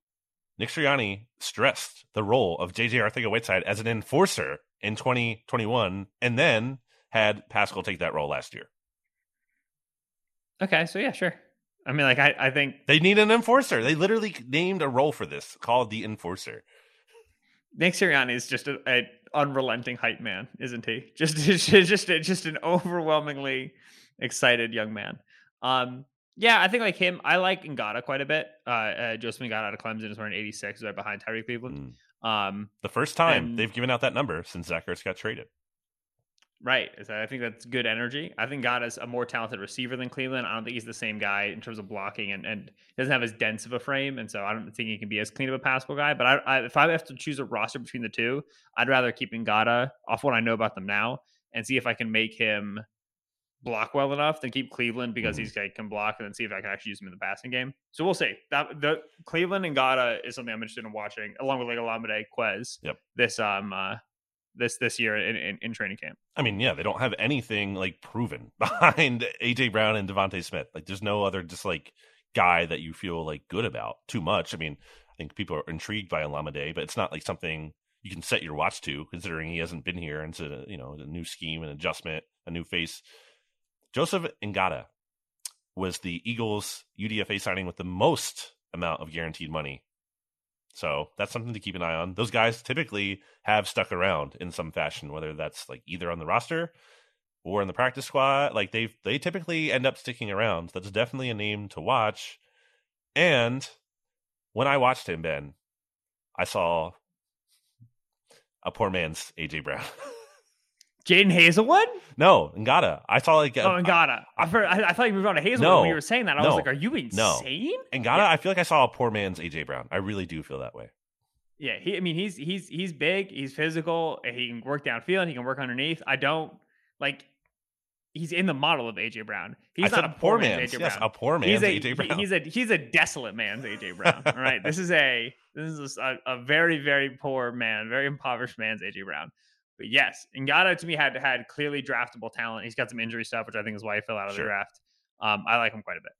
Nick Sirianni stressed the role of JJ Arcega-Whiteside as an enforcer in 2021 and then had Pascal take that role last year. Okay, so yeah, sure. I mean, like, I, I think they need an enforcer. They literally named a role for this called the enforcer. Nick Sirianni is just a, a unrelenting hype man, isn't he? Just just just an overwhelmingly excited young man. Um, yeah, I think like him, I like Ngata quite a bit. Uh, uh Joseph Ngata out of Clemson is wearing 86, right behind Tyrie Cleveland. Mm. Um, the first time and, they've given out that number since Zach Ertz got traded. Right. I think that's good energy. I think God is a more talented receiver than Cleveland. I don't think he's the same guy in terms of blocking and, and doesn't have as dense of a frame. And so I don't think he can be as clean of a passable guy. But I, I, if I have to choose a roster between the two, I'd rather keep Ngata off what I know about them now and see if I can make him block well enough than keep Cleveland because mm-hmm. he's like, can block and then see if I can actually use him in the passing game. So we'll see. That the Cleveland and Ngata is something I'm interested in watching along with like Olamide Quez. Yep. This um uh this this year in, in, in, training camp. I mean, yeah, they don't have anything like proven behind AJ Brown and DeVonta Smith. Like, there's no other just like guy that you feel like good about too much. I mean, I think people are intrigued by Olamide, but it's not like something you can set your watch to, considering he hasn't been here and you know a new scheme and adjustment, a new face. Joseph Ngata was the Eagles UDFA signing with the most amount of guaranteed money so that's something to keep an eye on. Those guys typically have stuck around in some fashion, whether that's like either on the roster or in the practice squad. Like they they typically end up sticking around. That's definitely a name to watch. And when I watched him, Ben, I saw a poor man's AJ Brown. Jadon Haselwood? No, Ngata. I saw like oh Ngata. I, I, I thought you moved on to Haselwood no, when you were saying that. I no, was like, are you insane? No. Ngata. Yeah. I feel like I saw a poor man's AJ Brown. I really do feel that way. Yeah, he. I mean, he's he's he's big. He's physical. He can work downfield. He can work underneath. I don't like. He's in the model of AJ Brown. He's I not a poor, poor man's, AJ yes, Brown. a poor man's he's a, AJ Brown. He's a he's a desolate man's AJ Brown. all right, this is a this is a, a very very poor man, very impoverished man's AJ Brown. But yes, Ngata to me had had clearly draftable talent. He's got some injury stuff, which I think is why he fell out of sure. the draft. Um, I like him quite a bit.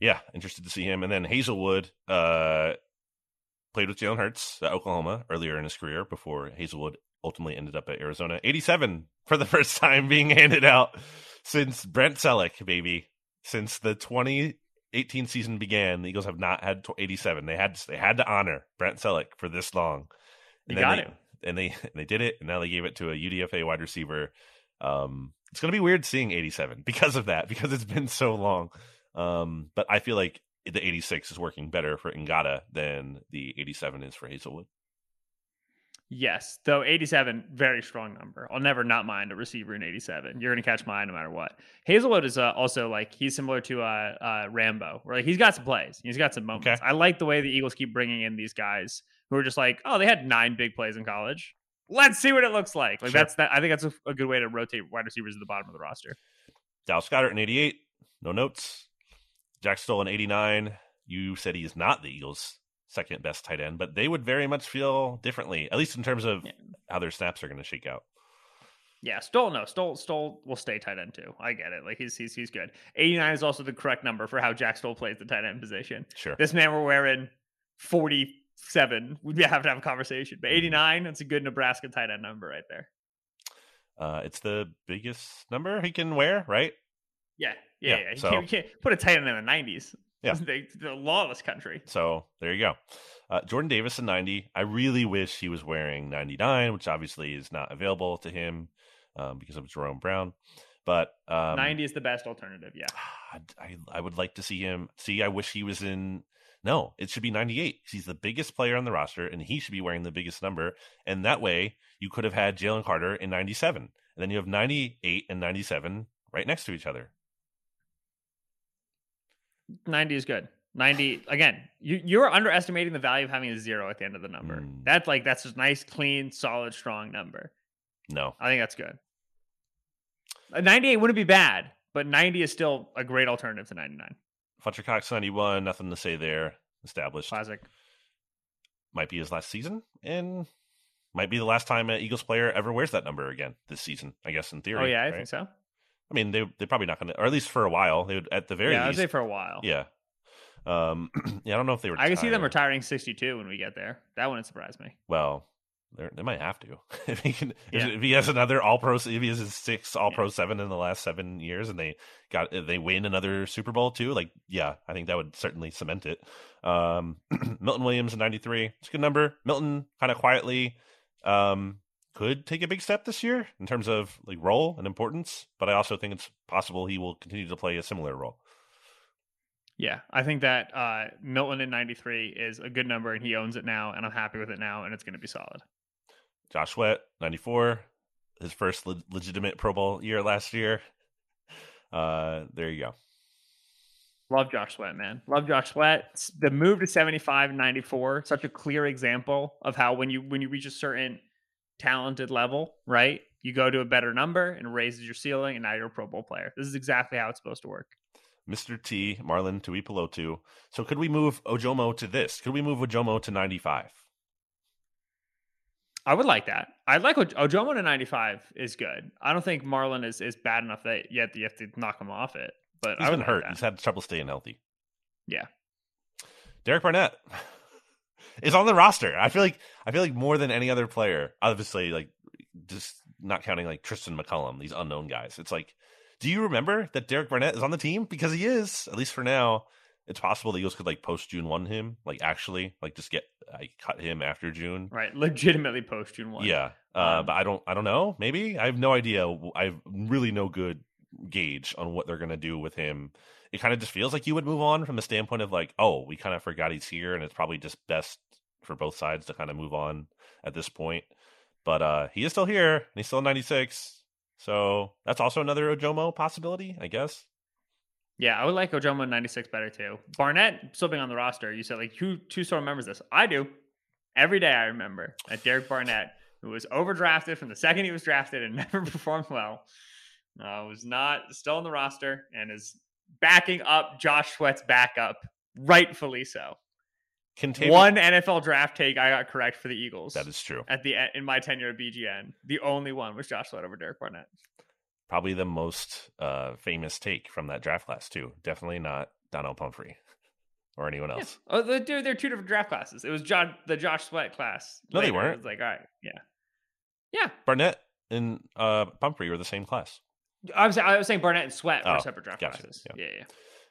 Yeah, interested to see him. And then Haselwood uh, played with Jalen Hurts at Oklahoma earlier in his career before Haselwood ultimately ended up at Arizona. 87 for the first time being handed out since Brent Celek, baby. Since the 2018 season began, the Eagles have not had 87. They had they had to honor Brent Celek for this long. And you got they, and they and they did it, and now they gave it to a UDFA wide receiver. Um, it's going to be weird seeing 87 because of that, because it's been so long. Um, but I feel like the 86 is working better for Ngata than the 87 is for Haselwood. Yes, though 87, very strong number. I'll never not mind a receiver in 87. You're going to catch mine no matter what. Haselwood is uh, also like he's similar to uh, uh, Rambo, where like, he's got some plays, he's got some moments. Okay. I like the way the Eagles keep bringing in these guys who are just like, oh, they had nine big plays in college. Let's see what it looks like. Like sure. that's that. I think that's a, a, good way to rotate wide receivers at the bottom of the roster. Dallas Goedert in 88, no notes. Jack Stoll in 89. You said he's not the Eagles' second best tight end, but they would very much feel differently, at least in terms of yeah. how their snaps are going to shake out. Yeah, Stoll no, Stoll Stoll will stay tight end too. I get it. Like he's he's he's good. 89 is also the correct number for how Jack Stoll plays the tight end position. Sure. This man we're wearing 47. We'd have to have a conversation. But mm-hmm. 89, that's a good Nebraska tight end number right there. Uh, it's the biggest number he can wear, right? Yeah, yeah, yeah. yeah. So. Can't, can't, put a tight end in the 90s. Yeah. they, the lawless country. So there you go. Uh, Jordan Davis in 90. I really wish he was wearing 99, which obviously is not available to him um, because of Jerome Brown. But um, 90 is the best alternative. Yeah. I, I would like to see him. See, I wish he was in. No, it should be 98. He's the biggest player on the roster, and he should be wearing the biggest number. And that way, you could have had Jalen Carter in 97. And then you have 98 and 97 right next to each other. 90 is good. 90 again, you you're underestimating the value of having a zero at the end of the number. Mm. That's like that's a nice, clean, solid, strong number. No, I think that's good. 98 wouldn't be bad, but 90 is still a great alternative to 99. Fletcher Cox 91, nothing to say there. Established. Classic. Might be his last season, and might be the last time an Eagles player ever wears that number again this season, I guess, in theory. Oh, yeah, I right? think so. I mean, they, they're probably not going to, or at least for a while. They would, at the very least. yeah, I'd say for a while. yeah. Um, yeah, I don't know if they were. I can see them retiring 62 when we get there. That wouldn't surprise me. Well, they're- they might have to if he can. Yeah. If he has another All Pro, if he has his six All Pro seven in the last seven years, and they got they win another Super Bowl too, like yeah, I think that would certainly cement it. Um, Milton Williams in '93, it's a good number. Milton kind of quietly um, could take a big step this year in terms of like role and importance, but I also think it's possible he will continue to play a similar role. Yeah, I think that uh, Milton in 93 is a good number and he owns it now, and I'm happy with it now, and it's going to be solid. Josh Sweat, 94, his first le- legitimate Pro Bowl year last year. Uh, there you go. Love Josh Sweat, man. Love Josh Sweat. The move to 75 and 94, such a clear example of how when you when you reach a certain talented level, right? You go to a better number and raises your ceiling, and now you're a Pro Bowl player. This is exactly how it's supposed to work. Mr. T, Marlon Tuipulotu. So could we move Ojomo to this? Could we move Ojomo to 95? I would like that. I like Oj- Ojomo to 95 is good. I don't think Marlon is, is bad enough that yet you have to knock him off it. But He's I been like hurt. that. He's had trouble staying healthy. Yeah. Derek Barnett is on the roster. I feel like I feel like more than any other player, obviously like just not counting like Tristin McCollum, these unknown guys. It's like, do you remember that Derek Barnett is on the team? Because he is, at least for now. It's possible the Eagles could like post June one him, like actually, like just get I cut him after June. Right. Legitimately post June 1. Yeah, uh, Um, but I don't. I don't know. Maybe I have no idea. I have really no good gauge on what they're going to do with him. It kind of just feels like you would move on from the standpoint of like, oh, we kind of forgot he's here, and it's probably just best for both sides to kind of move on at this point. But uh he is still here, and he's still 96. So that's also another Ojomo possibility, I guess. Yeah, I would like Ojomo in 96 better too. Barnett still being on the roster. You said like who two still remembers this? I do. Every day I remember that Derek Barnett, who was overdrafted from the second he was drafted and never performed well, uh, was not still on the roster and is backing up Josh Sweat's backup, rightfully so. One NFL draft take I got correct for the Eagles. That is true. at the in my tenure at BGN. The only one was Josh Sweat over Derek Barnett. Probably the most uh famous take from that draft class too. Definitely not Donnel Pumphrey or anyone Yeah. else. Oh, they're, they're they're two different draft classes. It was John the Josh Sweat class. No, they weren't. It was like, all right, yeah, yeah. Barnett and uh Pumphrey were the same class. I was I was saying Barnett and Sweat Oh, were separate draft gotcha. classes. Yeah. Yeah, yeah.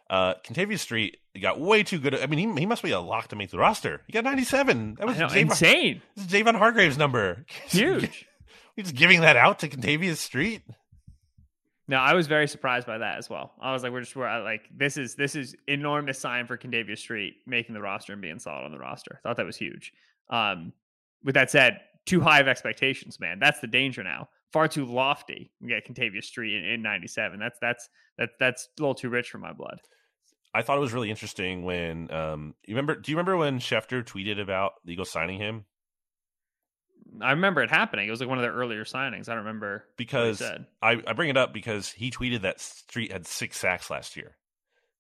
Uh, Kentavius Street got way too good. I mean, he he must be a lock to make the roster. He got 97. That was know, insane, this is Javon Hargrave's number. huge. He's just giving that out to Kentavius Street. No, I was very surprised by that as well. I was like, we're just we're like this is this is enormous sign for Kentavius Street making the roster and being solid on the roster. Thought that was huge. Um, with that said, too high of expectations, man. That's the danger now. Far too lofty. We got Kentavius Street in, in '97. That's that's that's that's a little too rich for my blood. I thought it was really interesting when um you remember do you remember when Schefter tweeted about the Eagles signing him? I remember it happening. It was like one of their earlier signings. I don't remember Because said. I, I bring it up because he tweeted that Street had six sacks last year.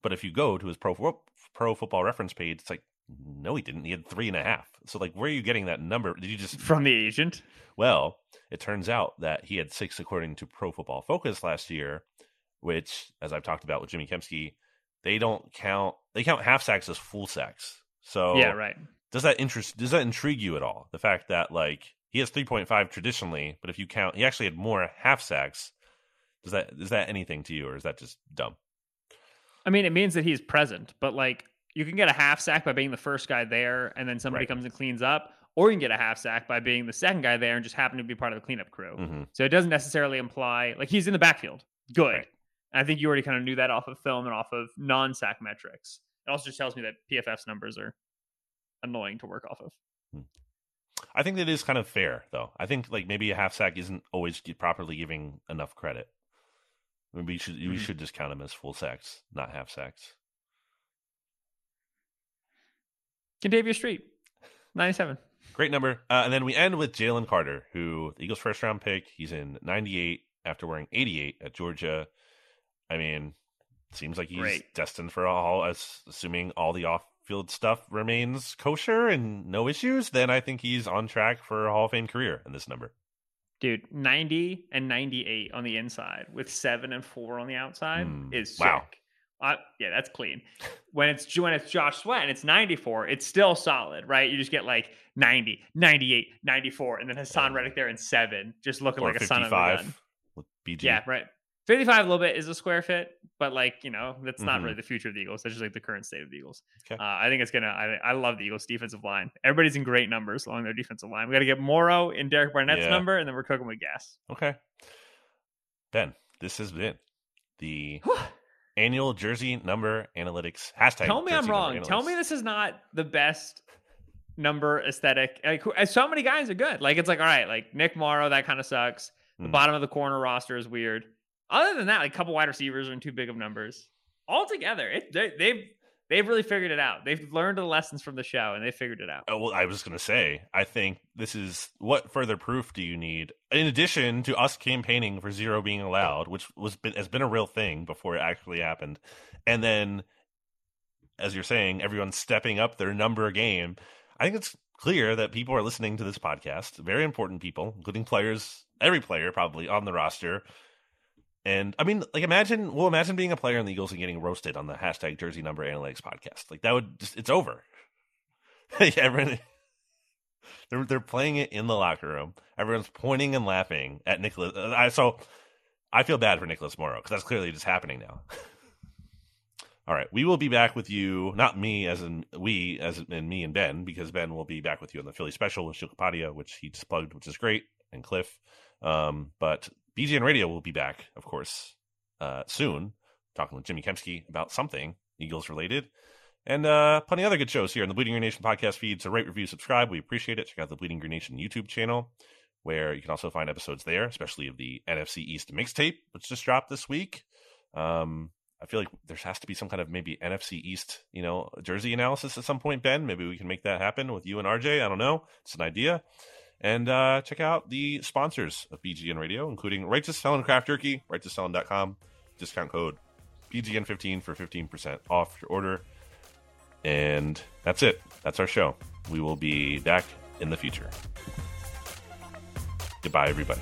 But if you go to his pro pro football reference page, it's like no, he didn't. He had three and a half. So like, where are you getting that number? Did you just from the agent. Well, it turns out that he had six according to Pro Football Focus last year, which, as I've talked about with Jimmy Kempski, they don't count. They count half sacks as full sacks. So Yeah, right. Does that interest? Does that intrigue you at all? The fact that like he has three point five traditionally, but if you count, he actually had more half sacks. Does that is that anything to you, or is that just dumb? I mean, it means that he's present, but like you can get a half sack by being the first guy there and then somebody Right. comes and cleans up, or you can get a half sack by being the second guy there and just happen to be part of the cleanup crew. Mhm. So it doesn't necessarily imply like he's in the backfield. Good. Right. I think you already kind of knew that off of film and off of non sack metrics. It also just tells me that PFF's numbers are annoying to work off of. I think that is kind of fair, though. I think like maybe a half sack isn't always properly giving enough credit. Maybe we should we Mhm. should just count them as full sacks, not half sacks. Kentavius Street, 97. Great number. Uh, and then we end with Jalen Carter, who the Eagles' first round pick. He's in 98 after wearing 88 at Georgia. I mean, seems like he's Great. destined for all, as assuming all the off field stuff remains kosher and no issues. Then I think he's on track for a Hall of Fame career in this number. Dude, 90 and 98 on the inside with seven and four on the outside Mm, is wow. sick. Uh, yeah, that's clean. When it's when it's Josh Sweat and it's 94, it's still solid, right? You just get like 90, 98, 94, and then Haason Reddick there in seven, just looking like a son of a gun. with BG. Yeah, right. 55 a little bit is a square fit, but like, you know, that's not Mhm. really the future of the Eagles. That's just like the current state of the Eagles. Okay. Uh, I think it's going to, I I love the Eagles defensive line. Everybody's in great numbers along their defensive line. We got to get Morrow in Derek Barnett's Yeah. number, and then we're cooking with gas. Okay. Ben, this has been the annual jersey number analytics hashtag. Tell me I'm wrong. Tell me this is not the best number aesthetic. Like, so many guys are good. Like, it's like, all right, like Nick Morrow, that kind of sucks. The Hmm. bottom of the corner roster is weird. Other than that, like a couple wide receivers are in too big of numbers. Altogether, it, they, they've they've really figured it out. They've learned the lessons from the show and they figured it out. Oh, well, I was going to say, I think this is what further proof do you need? In addition to us campaigning for zero being allowed, which was been, has been a real thing before it actually happened, and then, as you're saying, everyone's stepping up their number game. I think it's clear that people are listening to this podcast. Very important people, including players, every player probably on the roster. And I mean, like, imagine, well, imagine being a player in the Eagles and getting roasted on the hashtag Jersey Number Analytics podcast. Like, that would just, it's over. everyone, they're they're playing it in the locker room. Everyone's pointing and laughing at Nicholas. uh, I so I feel bad for Nicholas Morrow because that's clearly just happening now. All right, we will be back with you. Not me, as in we, as in me and Ben, because Ben will be back with you on the Philly special with Sheil Kapadia, which he just plugged, which is great, and Cliff. Um, but BGN Radio will be back, of course, uh, soon, talking with Jimmy Kempski about something Eagles related. And uh, plenty other good shows here on the Bleeding Green Nation podcast feed. So rate, review, subscribe. We appreciate it. Check out the Bleeding Green Nation YouTube channel, where you can also find episodes there, especially of the NFC East mixtape, which just dropped this week. Um, I feel like there has to be some kind of maybe NFC East, you know, jersey analysis at some point, Ben. Maybe we can make that happen with you and RJ. I don't know. It's an idea. And uh, check out the sponsors of BGN Radio, including Righteous Felon Craft Jerky, righteousfelon.com, discount code BGN15 for 15% off your order. And that's it. That's our show. We will be back in the future. Goodbye, everybody.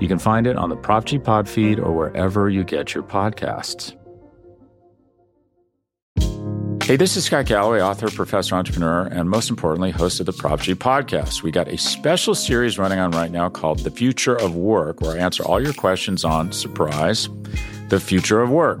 You can find it on the Prop G Pod feed or wherever you get your podcasts. Hey, this is Scott Galloway, author, professor, entrepreneur, and most importantly, host of the Prop G podcast. We got a special series running on right now called The Future of Work, where I answer all your questions on surprise, the future of work.